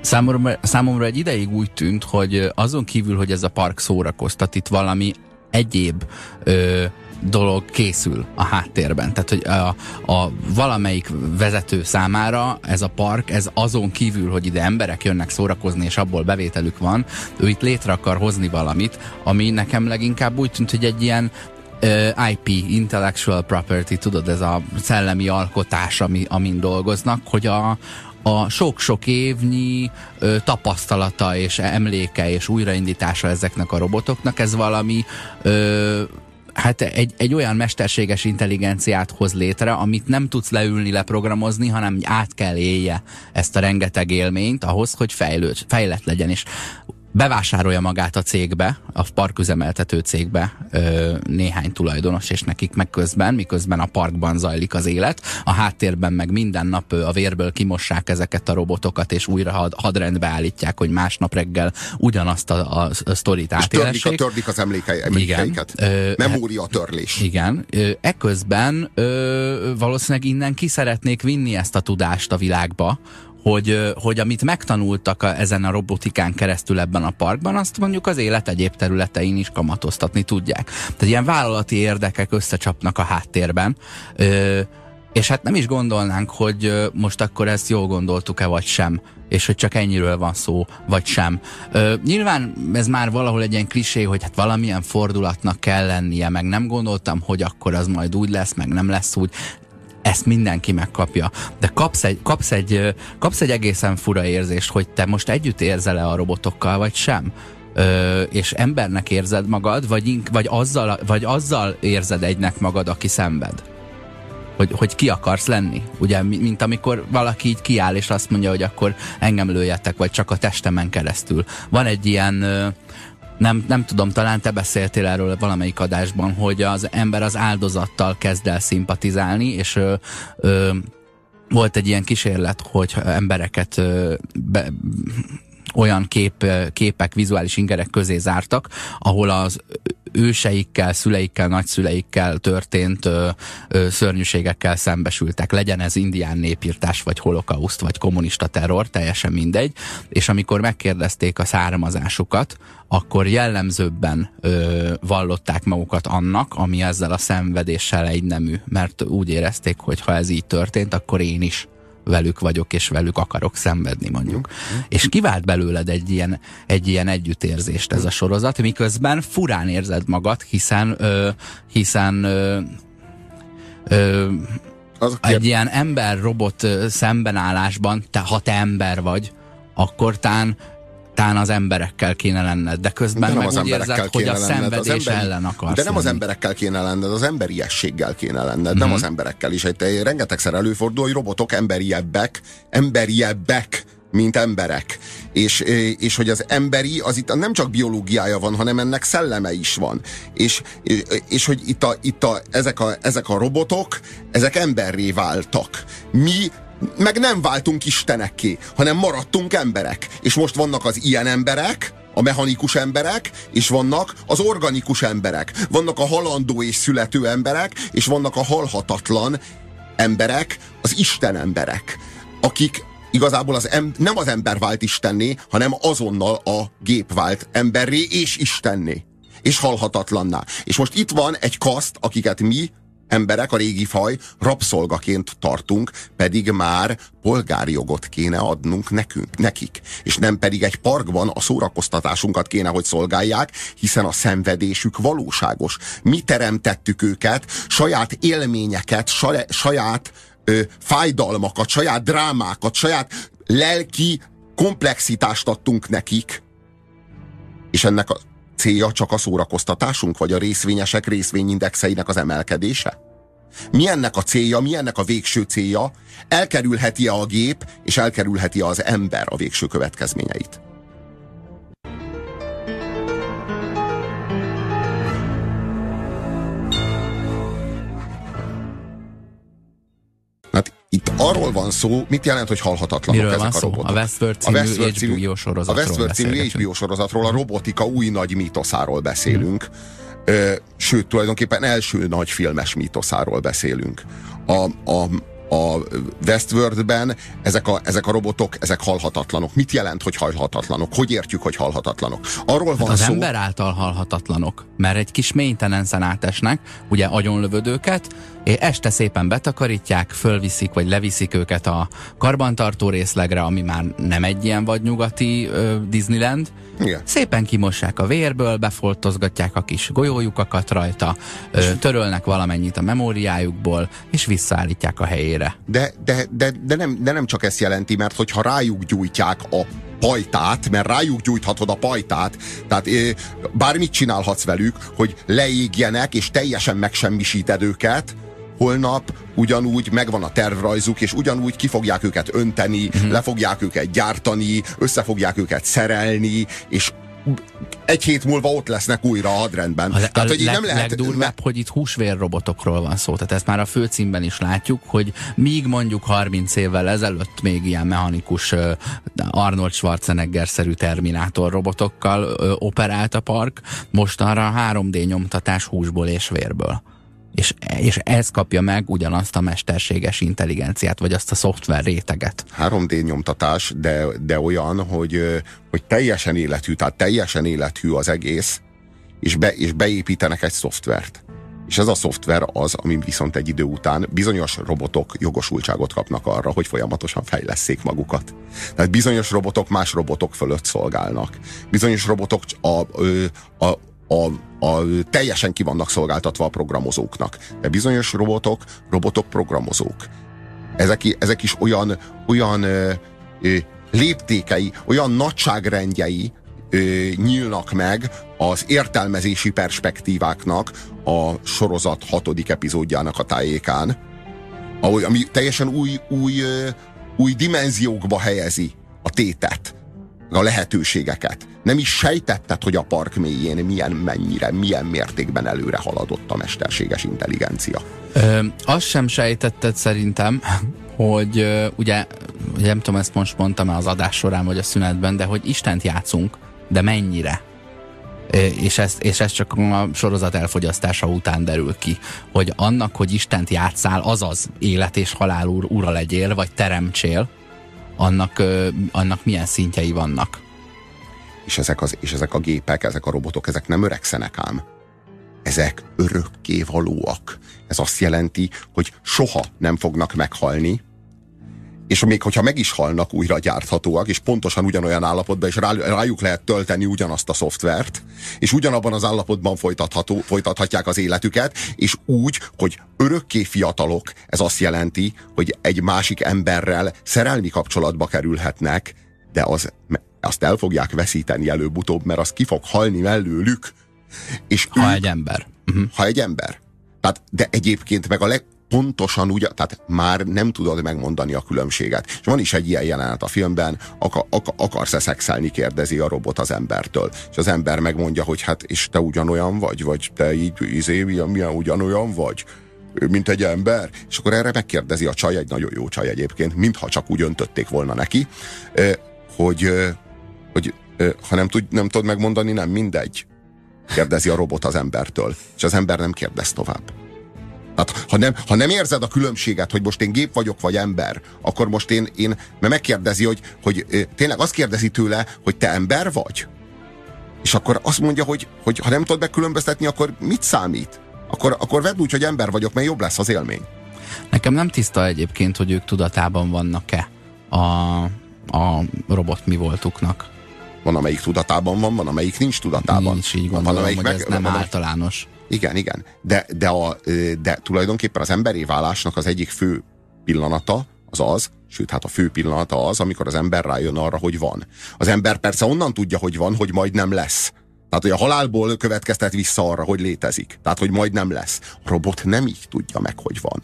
Számomra, számomra egy ideig úgy tűnt, hogy azon kívül, hogy ez a park szórakoztat, itt valami egyéb ö, dolog készül a háttérben. Tehát, hogy a, a valamelyik vezető számára ez a park, ez azon kívül, hogy ide emberek jönnek szórakozni, és abból bevételük van, ő itt létre akar hozni valamit, ami nekem leginkább úgy tűnt, hogy egy ilyen IP, Intellectual Property, tudod, ez a szellemi alkotás, ami, amin dolgoznak, hogy a, a sok-sok évnyi ö, tapasztalata és emléke és újraindítása ezeknek a robotoknak, ez valami ö, hát egy, egy olyan mesterséges intelligenciát hoz létre, amit nem tudsz leülni, leprogramozni, hanem át kell élje ezt a rengeteg élményt ahhoz, hogy fejlőd, fejlett legyen. És bevásárolja magát a cégbe, a parküzemeltető cégbe ö, néhány tulajdonos, és nekik meg közben, miközben a parkban zajlik az élet, a háttérben meg minden nap a vérből kimossák ezeket a robotokat, és újra had, hadrendbe állítják, hogy másnap reggel ugyanazt a, a, a sztorit átélessék. Törlik, törlik az emlékei, emlékeiket. Igen. Memória törlés. Igen. Ö, eközben ö, valószínűleg innen ki szeretnék vinni ezt a tudást a világba, hogy, hogy amit megtanultak a, ezen a robotikán keresztül ebben a parkban, azt mondjuk az élet egyéb területein is kamatoztatni tudják. Tehát ilyen vállalati érdekek összecsapnak a háttérben, ö, és hát nem is gondolnánk, hogy most akkor ezt jól gondoltuk-e vagy sem, és hogy csak ennyiről van szó, vagy sem. Ö, nyilván ez már valahol egy ilyen klisé, hogy hát valamilyen fordulatnak kell lennie, meg nem gondoltam, hogy akkor az majd úgy lesz, meg nem lesz úgy ezt mindenki megkapja. De kapsz egy, kapsz egy, kapsz egy egészen fura érzést, hogy te most együtt érzel-e a robotokkal, vagy sem. Ö, és embernek érzed magad, vagy, vagy, azzal, vagy azzal érzed egynek magad, aki szenved. Hogy, hogy ki akarsz lenni. Ugye, mint amikor valaki így kiáll, és azt mondja, hogy akkor engem lőjetek, vagy csak a testemen keresztül. Van egy ilyen nem, nem tudom, talán te beszéltél erről valamelyik adásban, hogy az ember az áldozattal kezd el szimpatizálni, és ö, ö, volt egy ilyen kísérlet, hogy embereket ö, be, olyan kép, képek, vizuális ingerek közé zártak, ahol az őseikkel, szüleikkel, nagyszüleikkel történt ö, ö, szörnyűségekkel szembesültek. Legyen ez indián népírtás, vagy holokauszt, vagy kommunista terror, teljesen mindegy. És amikor megkérdezték a származásukat, akkor jellemzőbben ö, vallották magukat annak, ami ezzel a szenvedéssel egy nemű, mert úgy érezték, hogy ha ez így történt, akkor én is velük vagyok, és velük akarok szenvedni, mondjuk. Mm. És kivált belőled egy ilyen, egy ilyen együttérzést ez a sorozat, miközben furán érzed magad, hiszen, ö, hiszen ö, ö, az egy ilyen ember-robot szembenállásban, te, ha te ember vagy, akkor tán tán az emberekkel kéne lenned, de közben de meg úgy érzed, hogy a szenvedés az emberi, ellen akarsz De nem lenni. az emberekkel kéne lenned, az emberiességgel kéne lenned, uh-huh. nem mhm. az emberekkel is. Egy, rengetegszer előfordul, hogy robotok emberiebbek, emberiebbek, mint emberek. És, és hogy az emberi, az itt nem csak biológiája van, hanem ennek szelleme is van. És, és hogy itt, a, itt a, ezek, a, ezek a robotok, ezek emberré váltak. Mi meg nem váltunk istenekké, hanem maradtunk emberek. És most vannak az ilyen emberek, a mechanikus emberek, és vannak az organikus emberek. Vannak a halandó és születő emberek, és vannak a halhatatlan emberek, az Isten emberek, akik igazából az em- nem az ember vált istenné, hanem azonnal a gép vált emberré és istenné. És halhatatlanná. És most itt van egy kaszt, akiket mi emberek, a régi faj rabszolgaként tartunk, pedig már polgári jogot kéne adnunk nekünk, nekik. És nem pedig egy parkban a szórakoztatásunkat kéne, hogy szolgálják, hiszen a szenvedésük valóságos. Mi teremtettük őket, saját élményeket, saját ö, fájdalmakat, saját drámákat, saját lelki komplexitást adtunk nekik, és ennek a, célja csak a szórakoztatásunk, vagy a részvényesek részvényindexeinek az emelkedése? Mi ennek a célja, mi ennek a végső célja? Elkerülheti-e a gép, és elkerülheti -e az ember a végső következményeit? Itt arról van szó, mit jelent, hogy halhatatlanok Miről ezek a robotok. A Westworld című, a Westworld című HBO sorozatról A Westworld című HBO sorozatról, a robotika új nagy mítoszáról beszélünk. Hmm. Sőt, tulajdonképpen első nagy filmes mítoszáról beszélünk. A, a, a Westworldben ezek a, ezek a robotok, ezek halhatatlanok. Mit jelent, hogy halhatatlanok? Hogy értjük, hogy halhatatlanok? Arról van hát az szó... ember által halhatatlanok, mert egy kis maintenance átesnek, ugye agyonlövödőket, este szépen betakarítják, fölviszik vagy leviszik őket a karbantartó részlegre, ami már nem egy ilyen vadnyugati ö, Disneyland. Igen. Szépen kimossák a vérből, befoltozgatják a kis golyójukakat rajta, ö, törölnek valamennyit a memóriájukból, és visszaállítják a helyére. De, de, de, de, nem, de nem csak ezt jelenti, mert hogyha rájuk gyújtják a pajtát, mert rájuk gyújthatod a pajtát, tehát bármit csinálhatsz velük, hogy leégjenek, és teljesen megsemmisíted őket, holnap ugyanúgy megvan a tervrajzuk, és ugyanúgy ki fogják őket önteni, uh-huh. le fogják őket gyártani, össze fogják őket szerelni, és egy hét múlva ott lesznek újra a hadrendben. A, tehát, a hogy leg, nem lehet... legdurvább, hogy itt húsvérrobotokról van szó. Tehát ezt már a főcímben is látjuk, hogy míg mondjuk 30 évvel ezelőtt még ilyen mechanikus Arnold Schwarzenegger-szerű Terminátor robotokkal operált a park, most arra 3D nyomtatás húsból és vérből. És, és ez kapja meg ugyanazt a mesterséges intelligenciát, vagy azt a szoftver réteget. 3D nyomtatás, de, de olyan, hogy, hogy teljesen élethű, tehát teljesen élethű az egész, és, be, és beépítenek egy szoftvert. És ez a szoftver az, ami viszont egy idő után bizonyos robotok jogosultságot kapnak arra, hogy folyamatosan fejleszék magukat. Tehát bizonyos robotok más robotok fölött szolgálnak. Bizonyos robotok a, a, a, a, teljesen ki vannak szolgáltatva a programozóknak. De bizonyos robotok, robotok programozók. Ezek, ezek is olyan, olyan ö, ö, léptékei, olyan nagyságrendjei ö, nyílnak meg az értelmezési perspektíváknak a sorozat hatodik epizódjának a tájékán, ahogy, ami teljesen új, új, új dimenziókba helyezi a tétet, a lehetőségeket. Nem is sejtetted, hogy a park mélyén milyen mennyire, milyen mértékben előre haladott a mesterséges intelligencia. Ö, azt sem sejtetted szerintem, hogy ö, ugye, nem tudom, ezt most mondtam az adás során, vagy a szünetben, de hogy Istent játszunk, de mennyire? és ez, és ez csak a sorozat elfogyasztása után derül ki, hogy annak, hogy Istent játszál, azaz élet és halál úr, ura legyél, vagy teremtsél, annak, annak milyen szintjei vannak. És ezek, az, és ezek a gépek, ezek a robotok, ezek nem öregszenek ám. Ezek örökké valóak. Ez azt jelenti, hogy soha nem fognak meghalni, és még hogyha meg is halnak, újra gyárthatóak, és pontosan ugyanolyan állapotban, és rá, rájuk lehet tölteni ugyanazt a szoftvert, és ugyanabban az állapotban folytatható, folytathatják az életüket, és úgy, hogy örökké fiatalok, ez azt jelenti, hogy egy másik emberrel szerelmi kapcsolatba kerülhetnek, de az, azt el fogják veszíteni előbb-utóbb, mert az ki fog halni mellőlük. És ha ők, egy ember. Uh-huh. Ha egy ember. Tehát, de egyébként meg a leg, pontosan úgy, tehát már nem tudod megmondani a különbséget. És van is egy ilyen jelenet a filmben, akar, akar, akarsz-e szexelni, kérdezi a robot az embertől. És az ember megmondja, hogy hát, és te ugyanolyan vagy, vagy te így, izé, milyen, milyen ugyanolyan vagy mint egy ember, és akkor erre megkérdezi a csaj, egy nagyon jó csaj egyébként, mintha csak úgy öntötték volna neki, hogy, hogy ha nem, tud, nem tudod megmondani, nem mindegy. Kérdezi a robot az embertől, és az ember nem kérdez tovább. Tehát ha nem, ha nem érzed a különbséget, hogy most én gép vagyok, vagy ember, akkor most én, én mert megkérdezi, hogy, hogy tényleg azt kérdezi tőle, hogy te ember vagy? És akkor azt mondja, hogy, hogy ha nem tudod megkülönböztetni, akkor mit számít? Akkor, akkor vedd úgy, hogy ember vagyok, mert jobb lesz az élmény. Nekem nem tiszta egyébként, hogy ők tudatában vannak-e a, a robot mi voltuknak. Van, amelyik tudatában van, van, amelyik nincs tudatában. Nincs, így gondolom, van, amelyik hogy meg, ez nem van, általános. Igen, igen. De, de, a, de tulajdonképpen az emberi válásnak az egyik fő pillanata az az, sőt, hát a fő pillanata az, amikor az ember rájön arra, hogy van. Az ember persze onnan tudja, hogy van, hogy majd nem lesz. Tehát, hogy a halálból következtet vissza arra, hogy létezik. Tehát, hogy majd nem lesz. A robot nem így tudja meg, hogy van.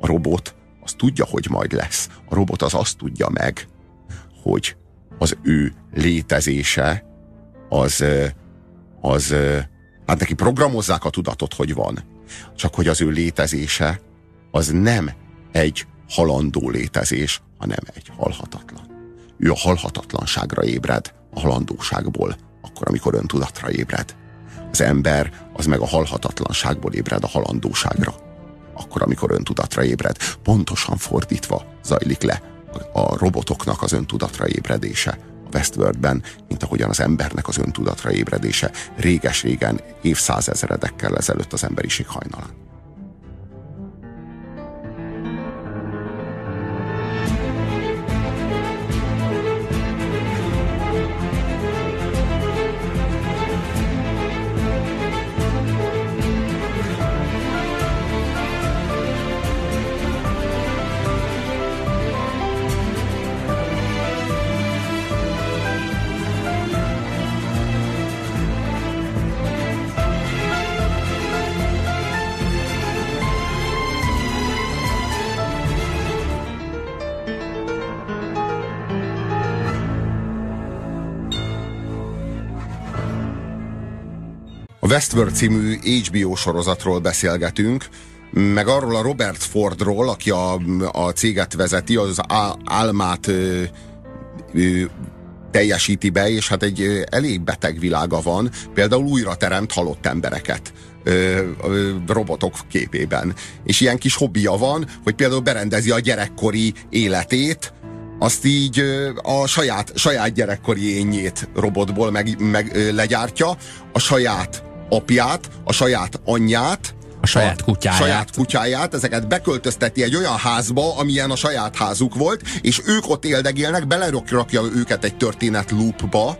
A robot az tudja, hogy majd lesz. A robot az azt tudja meg, hogy az ő létezése az, az, Hát neki programozzák a tudatot, hogy van. Csak hogy az ő létezése az nem egy halandó létezés, hanem egy halhatatlan. Ő a halhatatlanságra ébred, a halandóságból, akkor, amikor öntudatra ébred. Az ember az meg a halhatatlanságból ébred a halandóságra, akkor, amikor öntudatra ébred. Pontosan fordítva zajlik le a robotoknak az öntudatra ébredése Westworldben, mint ahogyan az embernek az öntudatra ébredése réges-régen, évszázezredekkel ezelőtt az emberiség hajnalán. Westworld című HBO sorozatról beszélgetünk, meg arról a Robert Fordról, aki a, a céget vezeti, az álmát ö, ö, teljesíti be, és hát egy elég beteg világa van, például újra teremt halott embereket. robotok képében. És ilyen kis hobbija van, hogy például berendezi a gyerekkori életét, azt így a saját, saját gyerekkori énjét robotból meg, meg legyártja, a saját apját, a saját anyját, a saját kutyáját. saját kutyáját, ezeket beköltözteti egy olyan házba, amilyen a saját házuk volt, és ők ott éldegélnek, belerakja őket egy történet loopba,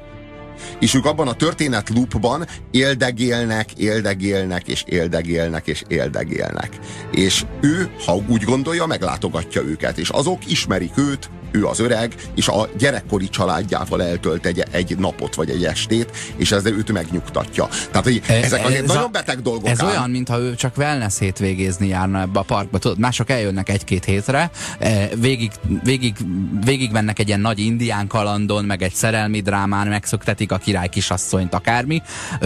és ők abban a történet loopban éldegélnek, éldegélnek, és éldegélnek, és éldegélnek. És ő, ha úgy gondolja, meglátogatja őket, és azok ismerik őt, ő az öreg, és a gyerekkori családjával eltölt egy, egy napot vagy egy estét, és ez őt megnyugtatja. Tehát, hogy ezek azért ez nagyon a, beteg dolgok. Ez ám. olyan, mintha ő csak wellness hétvégézni járna ebbe a parkba. Tudod, mások eljönnek egy-két hétre, e, végig, végig, végig mennek egy ilyen nagy indián kalandon, meg egy szerelmi drámán, megszöktetik a király kisasszonyt, akármi,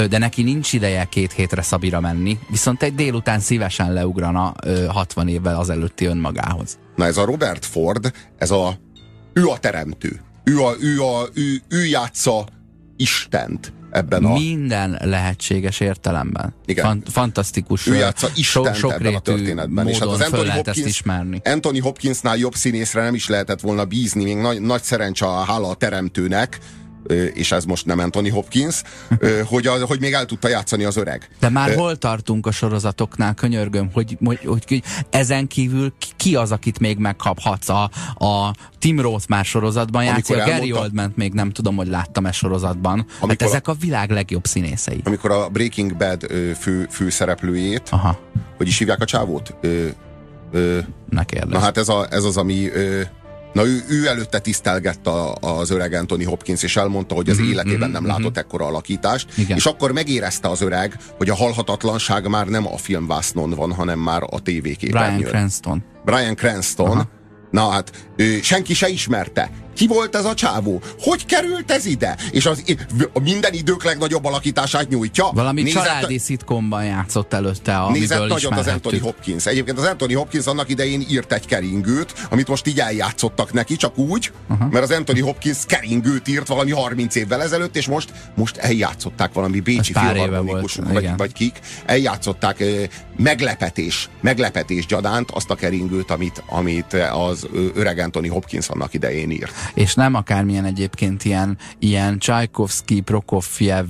de neki nincs ideje két hétre Szabira menni, viszont egy délután szívesen leugrana 60 évvel azelőtti önmagához. Na ez a Robert Ford, ez a ő a teremtő. Ő, a, ő, a, ő, ő játsza Istent ebben a... Minden lehetséges értelemben. Igen. Fan, fantasztikus. Ő játsza Istent so, ebben a történetben. És hát az Anthony Hopkins, ismerni. Anthony Hopkinsnál jobb színészre nem is lehetett volna bízni, még nagy, nagy szerencse a hála a teremtőnek, és ez most nem Anthony Hopkins, hogy, a, hogy még el tudta játszani az öreg. De már hol tartunk a sorozatoknál, könyörgöm, hogy, hogy, hogy ezen kívül ki az, akit még megkaphatsz? A, a Tim Roth már sorozatban játszik, a Gary Oldman még nem tudom, hogy láttam-e sorozatban. Hát ezek a, a világ legjobb színészei. Amikor a Breaking Bad fő, főszereplőjét, Aha. hogy is hívják a csávót? Ö, ö, ne kérdez. Na hát ez, a, ez az, ami ö, Na ő, ő előtte tisztelgette az öreg Anthony Hopkins, és elmondta, hogy az mm-hmm, életében nem mm-hmm. látott ekkora alakítást, Igen. és akkor megérezte az öreg, hogy a halhatatlanság már nem a filmvásznon van, hanem már a tévéképernyőn. Brian Cranston. Brian Cranston. Aha. Na hát, ő, senki se ismerte. Ki volt ez a csávó? Hogy került ez ide? És az a minden idők legnagyobb alakítását nyújtja. Valami nézett, családi szitkomban játszott előtte, amiből Nézett nagyot az Anthony Hopkins. Egyébként az Anthony Hopkins annak idején írt egy keringőt, amit most így eljátszottak neki, csak úgy, uh-huh. mert az Anthony Hopkins keringőt írt valami 30 évvel ezelőtt, és most, most eljátszották valami bécsi filharmonikus, vagy, vagy kik, eljátszották meglepetés, meglepetés gyadánt azt a keringőt, amit, amit az öreg Anthony Hopkins annak idején írt és nem akármilyen egyébként ilyen, ilyen Csajkovszki, Prokofjev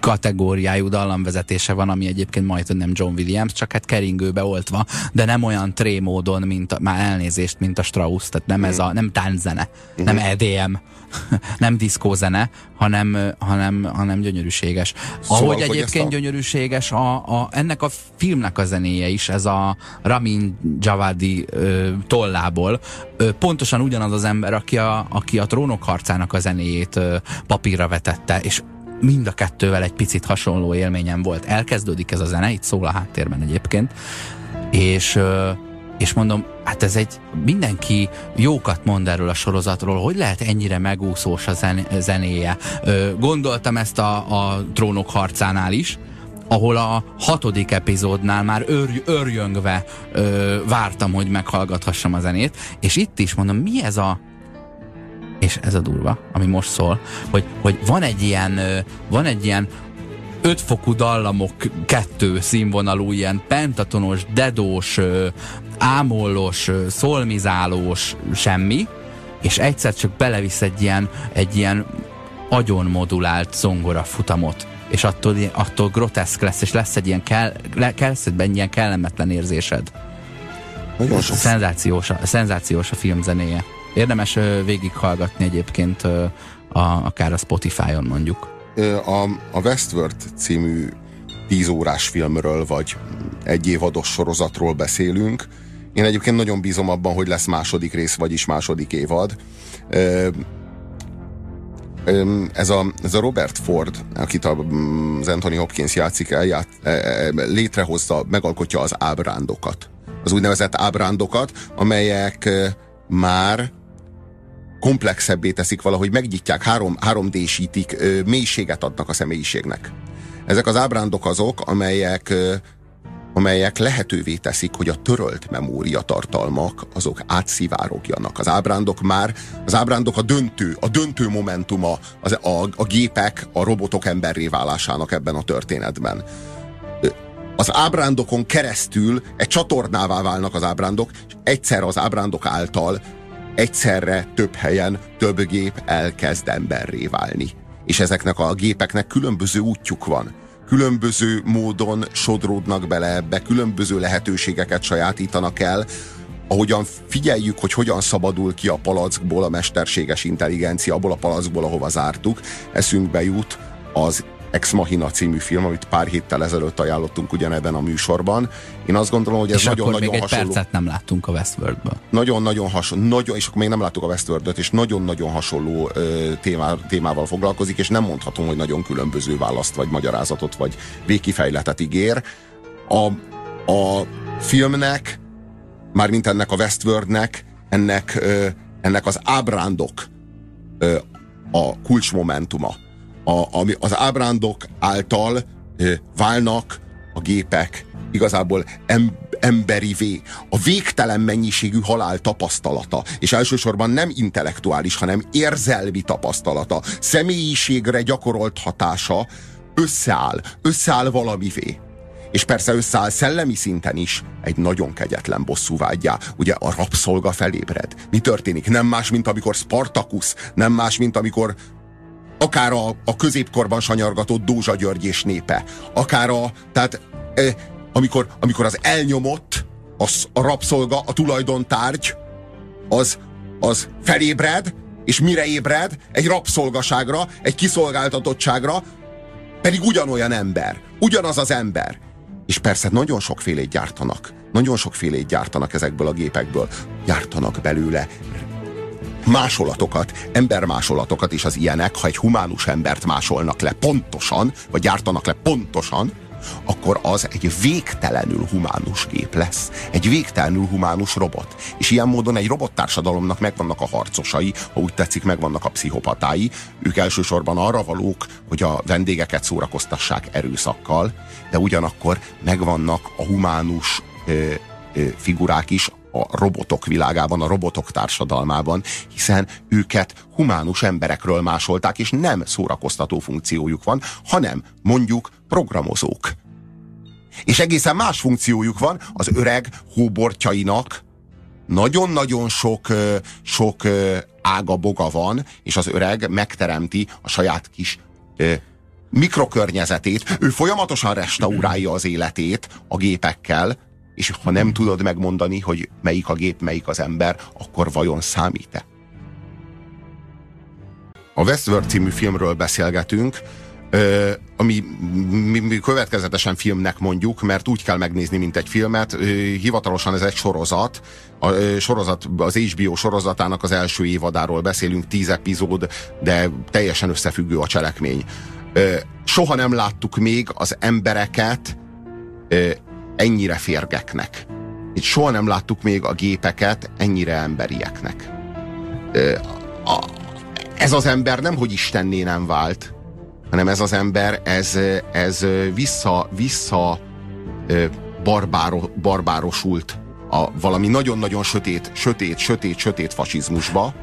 kategóriájú dallamvezetése van, ami egyébként majd nem John Williams, csak hát keringőbe oltva, de nem olyan trémódon, mint a, már elnézést, mint a Strauss, tehát nem mm. ez a, nem tánczene, mm. nem EDM, nem diszkózene, hanem, hanem, hanem gyönyörűséges. Szóval, Ahogy egyébként a... gyönyörűséges a, a, ennek a filmnek a zenéje is, ez a Ramin Javadi ö, tollából, ö, pontosan ugyanaz az ember, aki a, aki a trónok harcának a zenéjét ö, papírra vetette, és mind a kettővel egy picit hasonló élményem volt. Elkezdődik ez a zene, itt szól a háttérben egyébként, és ö, és mondom, hát ez egy, mindenki jókat mond erről a sorozatról, hogy lehet ennyire megúszós a zen, zenéje. Ö, gondoltam ezt a, a trónok harcánál is, ahol a hatodik epizódnál már őr, őrjöngve ö, vártam, hogy meghallgathassam a zenét, és itt is mondom, mi ez a és ez a durva, ami most szól, hogy, hogy van egy ilyen, van egy ilyen ötfokú dallamok kettő színvonalú, ilyen pentatonos, dedós, ámolós, szolmizálós semmi, és egyszer csak belevisz egy ilyen, egy ilyen agyon modulált zongora futamot és attól, attól groteszk lesz, és lesz egy ilyen, kell, lesz egy ilyen kellemetlen érzésed. Nagyon sok. Szenzációs, a, szenzációs a film zenéje. Érdemes uh, végighallgatni egyébként uh, a, akár a Spotify-on mondjuk. A, a Westworld című tíz órás filmről, vagy egy évados sorozatról beszélünk. Én egyébként nagyon bízom abban, hogy lesz második rész, vagyis második évad. Ez a, ez a Robert Ford, akit az Anthony Hopkins játszik el, ját, e, e, létrehozza, megalkotja az ábrándokat. Az úgynevezett ábrándokat, amelyek már komplexebbé teszik valahogy, megnyitják, három, 3D-sítik, mélységet adnak a személyiségnek. Ezek az ábrándok azok, amelyek amelyek lehetővé teszik, hogy a törölt memória tartalmak azok átszivárogjanak. Az ábrándok már, az ábrándok a döntő, a döntő momentuma az, a, a gépek, a robotok emberré válásának ebben a történetben. az ábrándokon keresztül egy csatornává válnak az ábrándok, és egyszer az ábrándok által egyszerre több helyen több gép elkezd emberré válni. És ezeknek a gépeknek különböző útjuk van. Különböző módon sodródnak bele ebbe, különböző lehetőségeket sajátítanak el, ahogyan figyeljük, hogy hogyan szabadul ki a palackból a mesterséges intelligencia, abból a palackból, ahova zártuk, eszünkbe jut az Ex Machina című film, amit pár héttel ezelőtt ajánlottunk ugyanebben a műsorban. Én azt gondolom, hogy ez nagyon-nagyon hasonló. egy percet nem láttunk a Westworldből. Nagyon-nagyon hasonló, nagyon, és akkor még nem láttuk a Westworld-öt, és nagyon-nagyon hasonló ö, témá, témával foglalkozik, és nem mondhatom, hogy nagyon különböző választ, vagy magyarázatot, vagy végkifejletet ígér. A, a filmnek, mármint ennek a Westworldnek, ennek, ö, ennek az ábrándok ö, a kulcsmomentuma a, ami az ábrándok által ö, válnak a gépek igazából em, emberivé. A végtelen mennyiségű halál tapasztalata, és elsősorban nem intellektuális, hanem érzelmi tapasztalata, személyiségre gyakorolt hatása összeáll, összeáll valamivé. És persze összeáll szellemi szinten is egy nagyon kegyetlen bosszúvágyá. Ugye a rabszolga felébred. Mi történik? Nem más, mint amikor Spartacus, nem más, mint amikor akár a, a középkorban sanyargatott Dózsa György és népe, akár a, tehát e, amikor, amikor az elnyomott, az, a rabszolga, a tulajdontárgy, az, az felébred, és mire ébred? Egy rabszolgaságra, egy kiszolgáltatottságra, pedig ugyanolyan ember, ugyanaz az ember. És persze nagyon sokfélét gyártanak. Nagyon sokfélét gyártanak ezekből a gépekből. Gyártanak belőle másolatokat, embermásolatokat is az ilyenek, ha egy humánus embert másolnak le pontosan, vagy gyártanak le pontosan, akkor az egy végtelenül humánus gép lesz. Egy végtelenül humánus robot. És ilyen módon egy robottársadalomnak megvannak a harcosai, ha úgy tetszik, megvannak a pszichopatái. Ők elsősorban arra valók, hogy a vendégeket szórakoztassák erőszakkal, de ugyanakkor megvannak a humánus ö, figurák is, a robotok világában, a robotok társadalmában, hiszen őket humánus emberekről másolták, és nem szórakoztató funkciójuk van, hanem mondjuk programozók. És egészen más funkciójuk van az öreg hóbortjainak, nagyon-nagyon sok, sok ága boga van, és az öreg megteremti a saját kis mikrokörnyezetét. Ő folyamatosan restaurálja az életét a gépekkel, és ha nem tudod megmondani, hogy melyik a gép, melyik az ember, akkor vajon számít-e? A Westworld című filmről beszélgetünk, ami mi, mi következetesen filmnek mondjuk, mert úgy kell megnézni, mint egy filmet. Hivatalosan ez egy sorozat. A sorozat, az HBO sorozatának az első évadáról beszélünk, tíz epizód, de teljesen összefüggő a cselekmény. Soha nem láttuk még az embereket ennyire férgeknek. Itt soha nem láttuk még a gépeket ennyire emberieknek. Ez az ember nem, hogy Istenné nem vált, hanem ez az ember, ez, ez vissza, vissza barbáro, barbárosult a valami nagyon-nagyon sötét, sötét, sötét, sötét fasizmusba,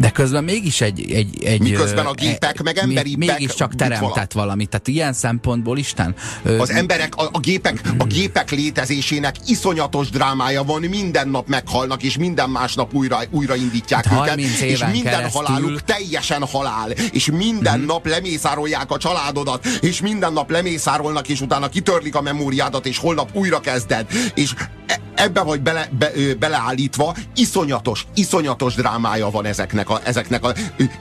de közben mégis egy... egy, egy Miközben a gépek e, meg emberi Mégis csak teremtett vala. valamit. Tehát ilyen szempontból Isten... Az emberek, a, a, gépek, a gépek létezésének iszonyatos drámája van, minden nap meghalnak, és minden másnap újra, újra indítják hát őket, és minden keresztül... haláluk teljesen halál, és minden hmm. nap lemészárolják a családodat, és minden nap lemészárolnak, és utána kitörlik a memóriádat, és holnap újra kezded, és e, ebbe vagy bele, be, beleállítva, iszonyatos, iszonyatos drámája van ezeknek a, ezeknek a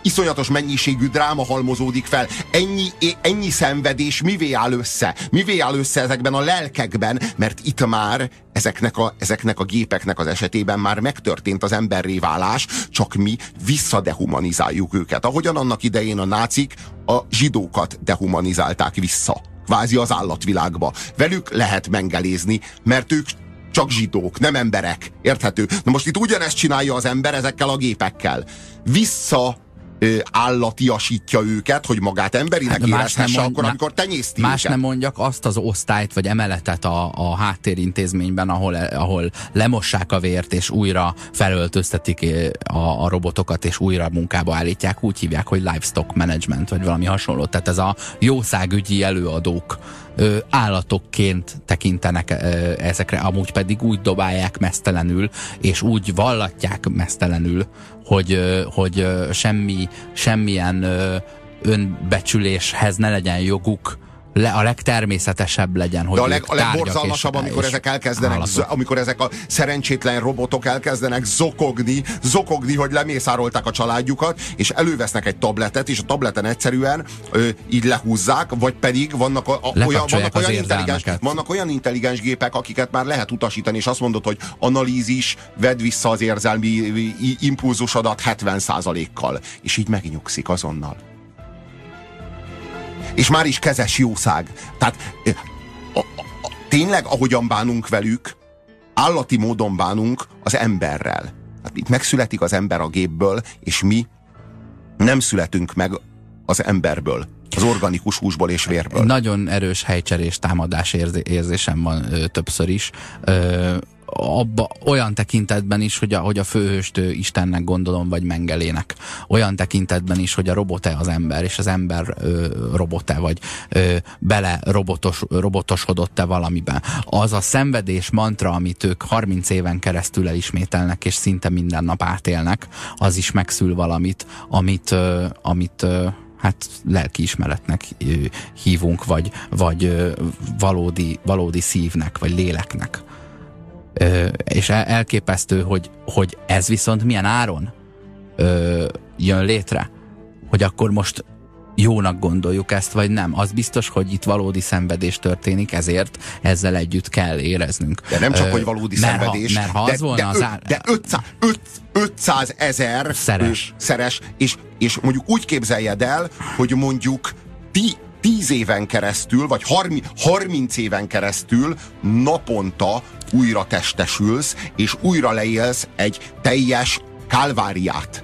iszonyatos mennyiségű dráma halmozódik fel. Ennyi, ennyi szenvedés mivé áll össze? Mivé áll össze ezekben a lelkekben? Mert itt már ezeknek a, ezeknek a gépeknek az esetében már megtörtént az emberré válás, csak mi visszadehumanizáljuk őket. Ahogyan annak idején a nácik a zsidókat dehumanizálták vissza kvázi az állatvilágba. Velük lehet mengelézni, mert ők csak zsidók, nem emberek. Érthető? Na most itt ugyanezt csinálja az ember ezekkel a gépekkel. Vissza állatiasítja őket, hogy magát emberinek hát, érezhesse akkor, amikor tenyészti Más őket. nem mondjak azt az osztályt vagy emeletet a, a háttérintézményben, ahol, ahol lemossák a vért, és újra felöltöztetik a, a robotokat, és újra munkába állítják. Úgy hívják, hogy livestock management, vagy valami hasonló. Tehát ez a jószágügyi előadók állatokként tekintenek ö, ezekre, amúgy pedig úgy dobálják mesztelenül, és úgy vallatják mesztelenül, hogy, hogy semmi, semmilyen önbecsüléshez ne legyen joguk, le, a legtermészetesebb legyen, hogy De a, leg, a legborzalmasabb, amikor ezek elkezdenek, z, amikor ezek a szerencsétlen robotok elkezdenek zokogni, zokogni, hogy lemészárolták a családjukat, és elővesznek egy tabletet, és a tableten egyszerűen ö, így lehúzzák, vagy pedig vannak, a, a, olyan, vannak, olyan intelligens, vannak olyan intelligens gépek, akiket már lehet utasítani, és azt mondod, hogy analízis, vedd vissza az érzelmi impulzusodat 70%-kal. És így megnyugszik azonnal és már is kezes jószág. Tehát a, a, a, tényleg, ahogyan bánunk velük, állati módon bánunk az emberrel. Hát itt megszületik az ember a gépből, és mi nem születünk meg az emberből az organikus húsból és vérből. Nagyon erős helycserés támadás érzésem van ö, többször is. Ö, abba, olyan tekintetben is, hogy a, hogy a főhőst Istennek gondolom, vagy Mengelének. Olyan tekintetben is, hogy a robot-e az ember, és az ember ö, robot-e, vagy ö, bele robotos, robotosodott-e valamiben. Az a szenvedés mantra, amit ők 30 éven keresztül elismételnek, és szinte minden nap átélnek, az is megszül valamit, amit, ö, amit ö, hát lelkiismeretnek hívunk, vagy, vagy valódi, valódi szívnek, vagy léleknek. Ö, és elképesztő, hogy, hogy ez viszont milyen áron ö, jön létre. Hogy akkor most jónak gondoljuk ezt, vagy nem. Az biztos, hogy itt valódi szenvedés történik, ezért ezzel együtt kell éreznünk. De nem csak, Ö, hogy valódi mert szenvedés. Ha, mert ha az de, volna de, az á... de 500, 500 ezer szeres, szeres és, és mondjuk úgy képzeljed el, hogy mondjuk ti, 10 éven keresztül, vagy 30, 30 éven keresztül naponta újra testesülsz, és újra leélsz egy teljes kálváriát.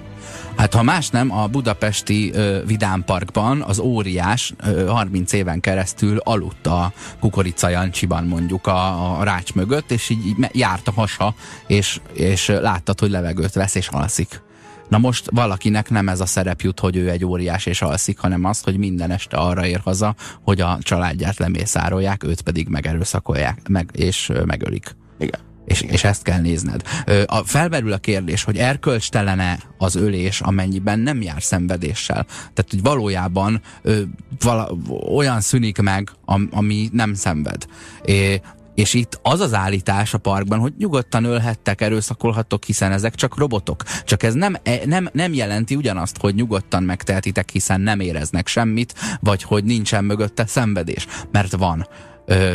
Hát ha más nem, a budapesti ö, Vidámparkban az óriás ö, 30 éven keresztül aludt a Kukorica Jancsiban mondjuk a, a rács mögött, és így, így járt a hasa, és, és láttad, hogy levegőt vesz és alszik. Na most valakinek nem ez a szerep jut, hogy ő egy óriás és alszik, hanem az, hogy minden este arra ér haza, hogy a családját lemészárolják, őt pedig megerőszakolják, meg, és megölik. Igen. És, és ezt kell nézned. A, felmerül a kérdés, hogy erkölcstelene az ölés, amennyiben nem jár szenvedéssel. Tehát, hogy valójában ö, vala, olyan szűnik meg, am, ami nem szenved. É, és itt az az állítás a parkban, hogy nyugodtan ölhettek, erőszakolhatok, hiszen ezek csak robotok. Csak ez nem, e, nem, nem jelenti ugyanazt, hogy nyugodtan megtehetitek, hiszen nem éreznek semmit, vagy hogy nincsen mögötte szenvedés. Mert van.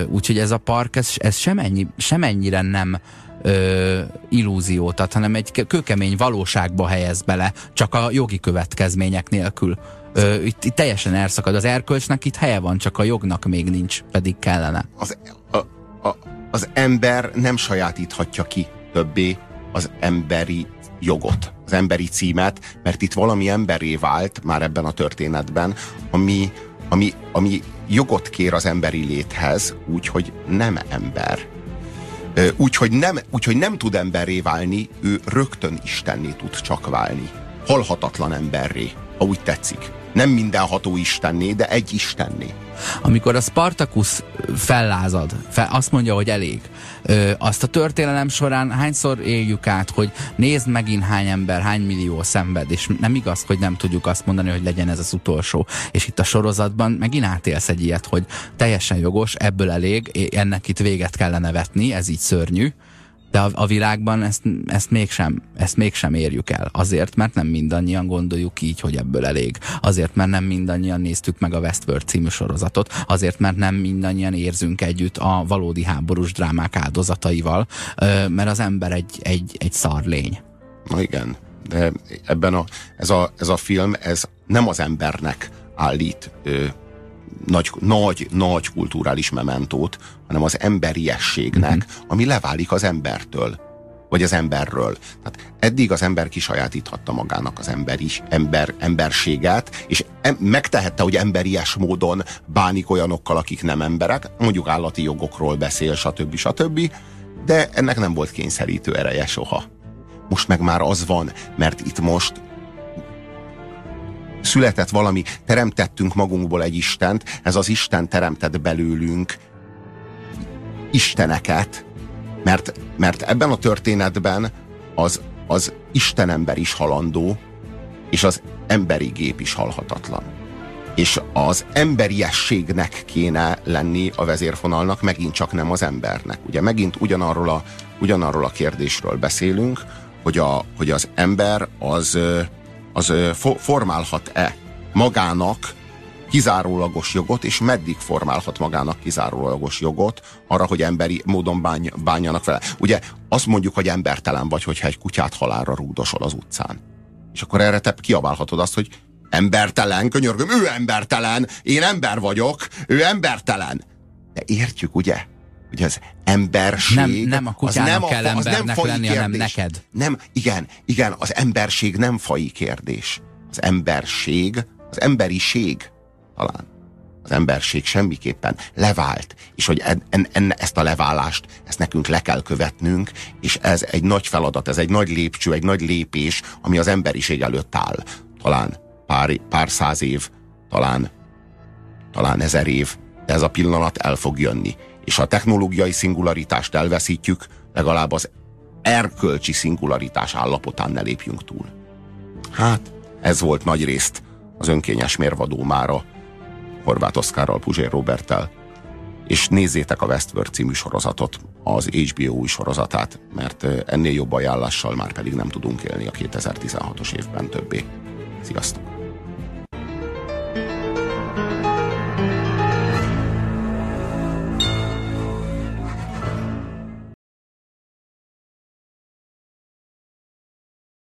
Úgyhogy ez a park, ez, ez semennyi, semennyire nem ö, illúziót ad, hanem egy kőkemény valóságba helyez bele, csak a jogi következmények nélkül. Ö, itt, itt teljesen elszakad. Az erkölcsnek itt helye van, csak a jognak még nincs, pedig kellene. Az, a, az ember nem sajátíthatja ki többé az emberi jogot, az emberi címet, mert itt valami emberé vált már ebben a történetben, ami, ami, ami jogot kér az emberi léthez, úgyhogy nem ember. Úgyhogy nem, úgy, nem tud emberré válni, ő rögtön Istenné tud csak válni. Halhatatlan emberré, ha úgy tetszik. Nem mindenható Istenné, de egy Istenné. Amikor a Spartacus fellázad, fel, azt mondja, hogy elég, ö, azt a történelem során hányszor éljük át, hogy nézd megint hány ember, hány millió szenved, és nem igaz, hogy nem tudjuk azt mondani, hogy legyen ez az utolsó. És itt a sorozatban megint átélsz egy ilyet, hogy teljesen jogos, ebből elég, ennek itt véget kellene vetni, ez így szörnyű, de a, a világban ezt, ezt, mégsem, ezt mégsem érjük el. Azért, mert nem mindannyian gondoljuk így, hogy ebből elég. Azért, mert nem mindannyian néztük meg a Westworld című sorozatot. Azért, mert nem mindannyian érzünk együtt a valódi háborús drámák áldozataival, mert az ember egy, egy, egy szarlény. Na igen, de ebben a, ez, a, ez a film, ez nem az embernek állít nagy, nagy, nagy kulturális mementót, hanem az emberiességnek, uh-huh. ami leválik az embertől, vagy az emberről. Tehát eddig az ember kisajátíthatta magának az emberi, ember, emberséget, és em, megtehette, hogy emberies módon bánik olyanokkal, akik nem emberek, mondjuk állati jogokról beszél, stb. stb., de ennek nem volt kényszerítő ereje soha. Most meg már az van, mert itt most született valami, teremtettünk magunkból egy Istent, ez az Isten teremtett belőlünk isteneket, mert, mert ebben a történetben az, az Istenember is halandó, és az emberi gép is halhatatlan. És az emberiességnek kéne lenni a vezérfonalnak, megint csak nem az embernek. Ugye megint ugyanarról a, ugyanarról a kérdésről beszélünk, hogy, a, hogy az ember az, az formálhat-e magának kizárólagos jogot, és meddig formálhat magának kizárólagos jogot arra, hogy emberi módon bány, bánjanak vele. Ugye azt mondjuk, hogy embertelen vagy, hogyha egy kutyát halálra rúdosol az utcán. És akkor erre te kiabálhatod azt, hogy embertelen, könyörgöm, ő embertelen, én ember vagyok, ő embertelen. De értjük, ugye? Hogy az emberség... Nem, nem a kutyának az nem kell a, az embernek nem lenni, hanem neked. Nem, igen, igen, az emberség nem fai kérdés. Az emberség, az emberiség talán. Az emberség semmiképpen levált, és hogy en, en, en, ezt a leválást, ezt nekünk le kell követnünk, és ez egy nagy feladat, ez egy nagy lépcső, egy nagy lépés, ami az emberiség előtt áll. Talán pár, pár száz év, talán, talán ezer év, de ez a pillanat el fog jönni és a technológiai szingularitást elveszítjük, legalább az erkölcsi szingularitás állapotán ne lépjünk túl. Hát, ez volt nagy részt az önkényes mérvadó mára Horváth Oszkárral, Puzsér Roberttel, és nézzétek a Westworld című sorozatot, az HBO új sorozatát, mert ennél jobb ajánlással már pedig nem tudunk élni a 2016-os évben többé. Sziasztok!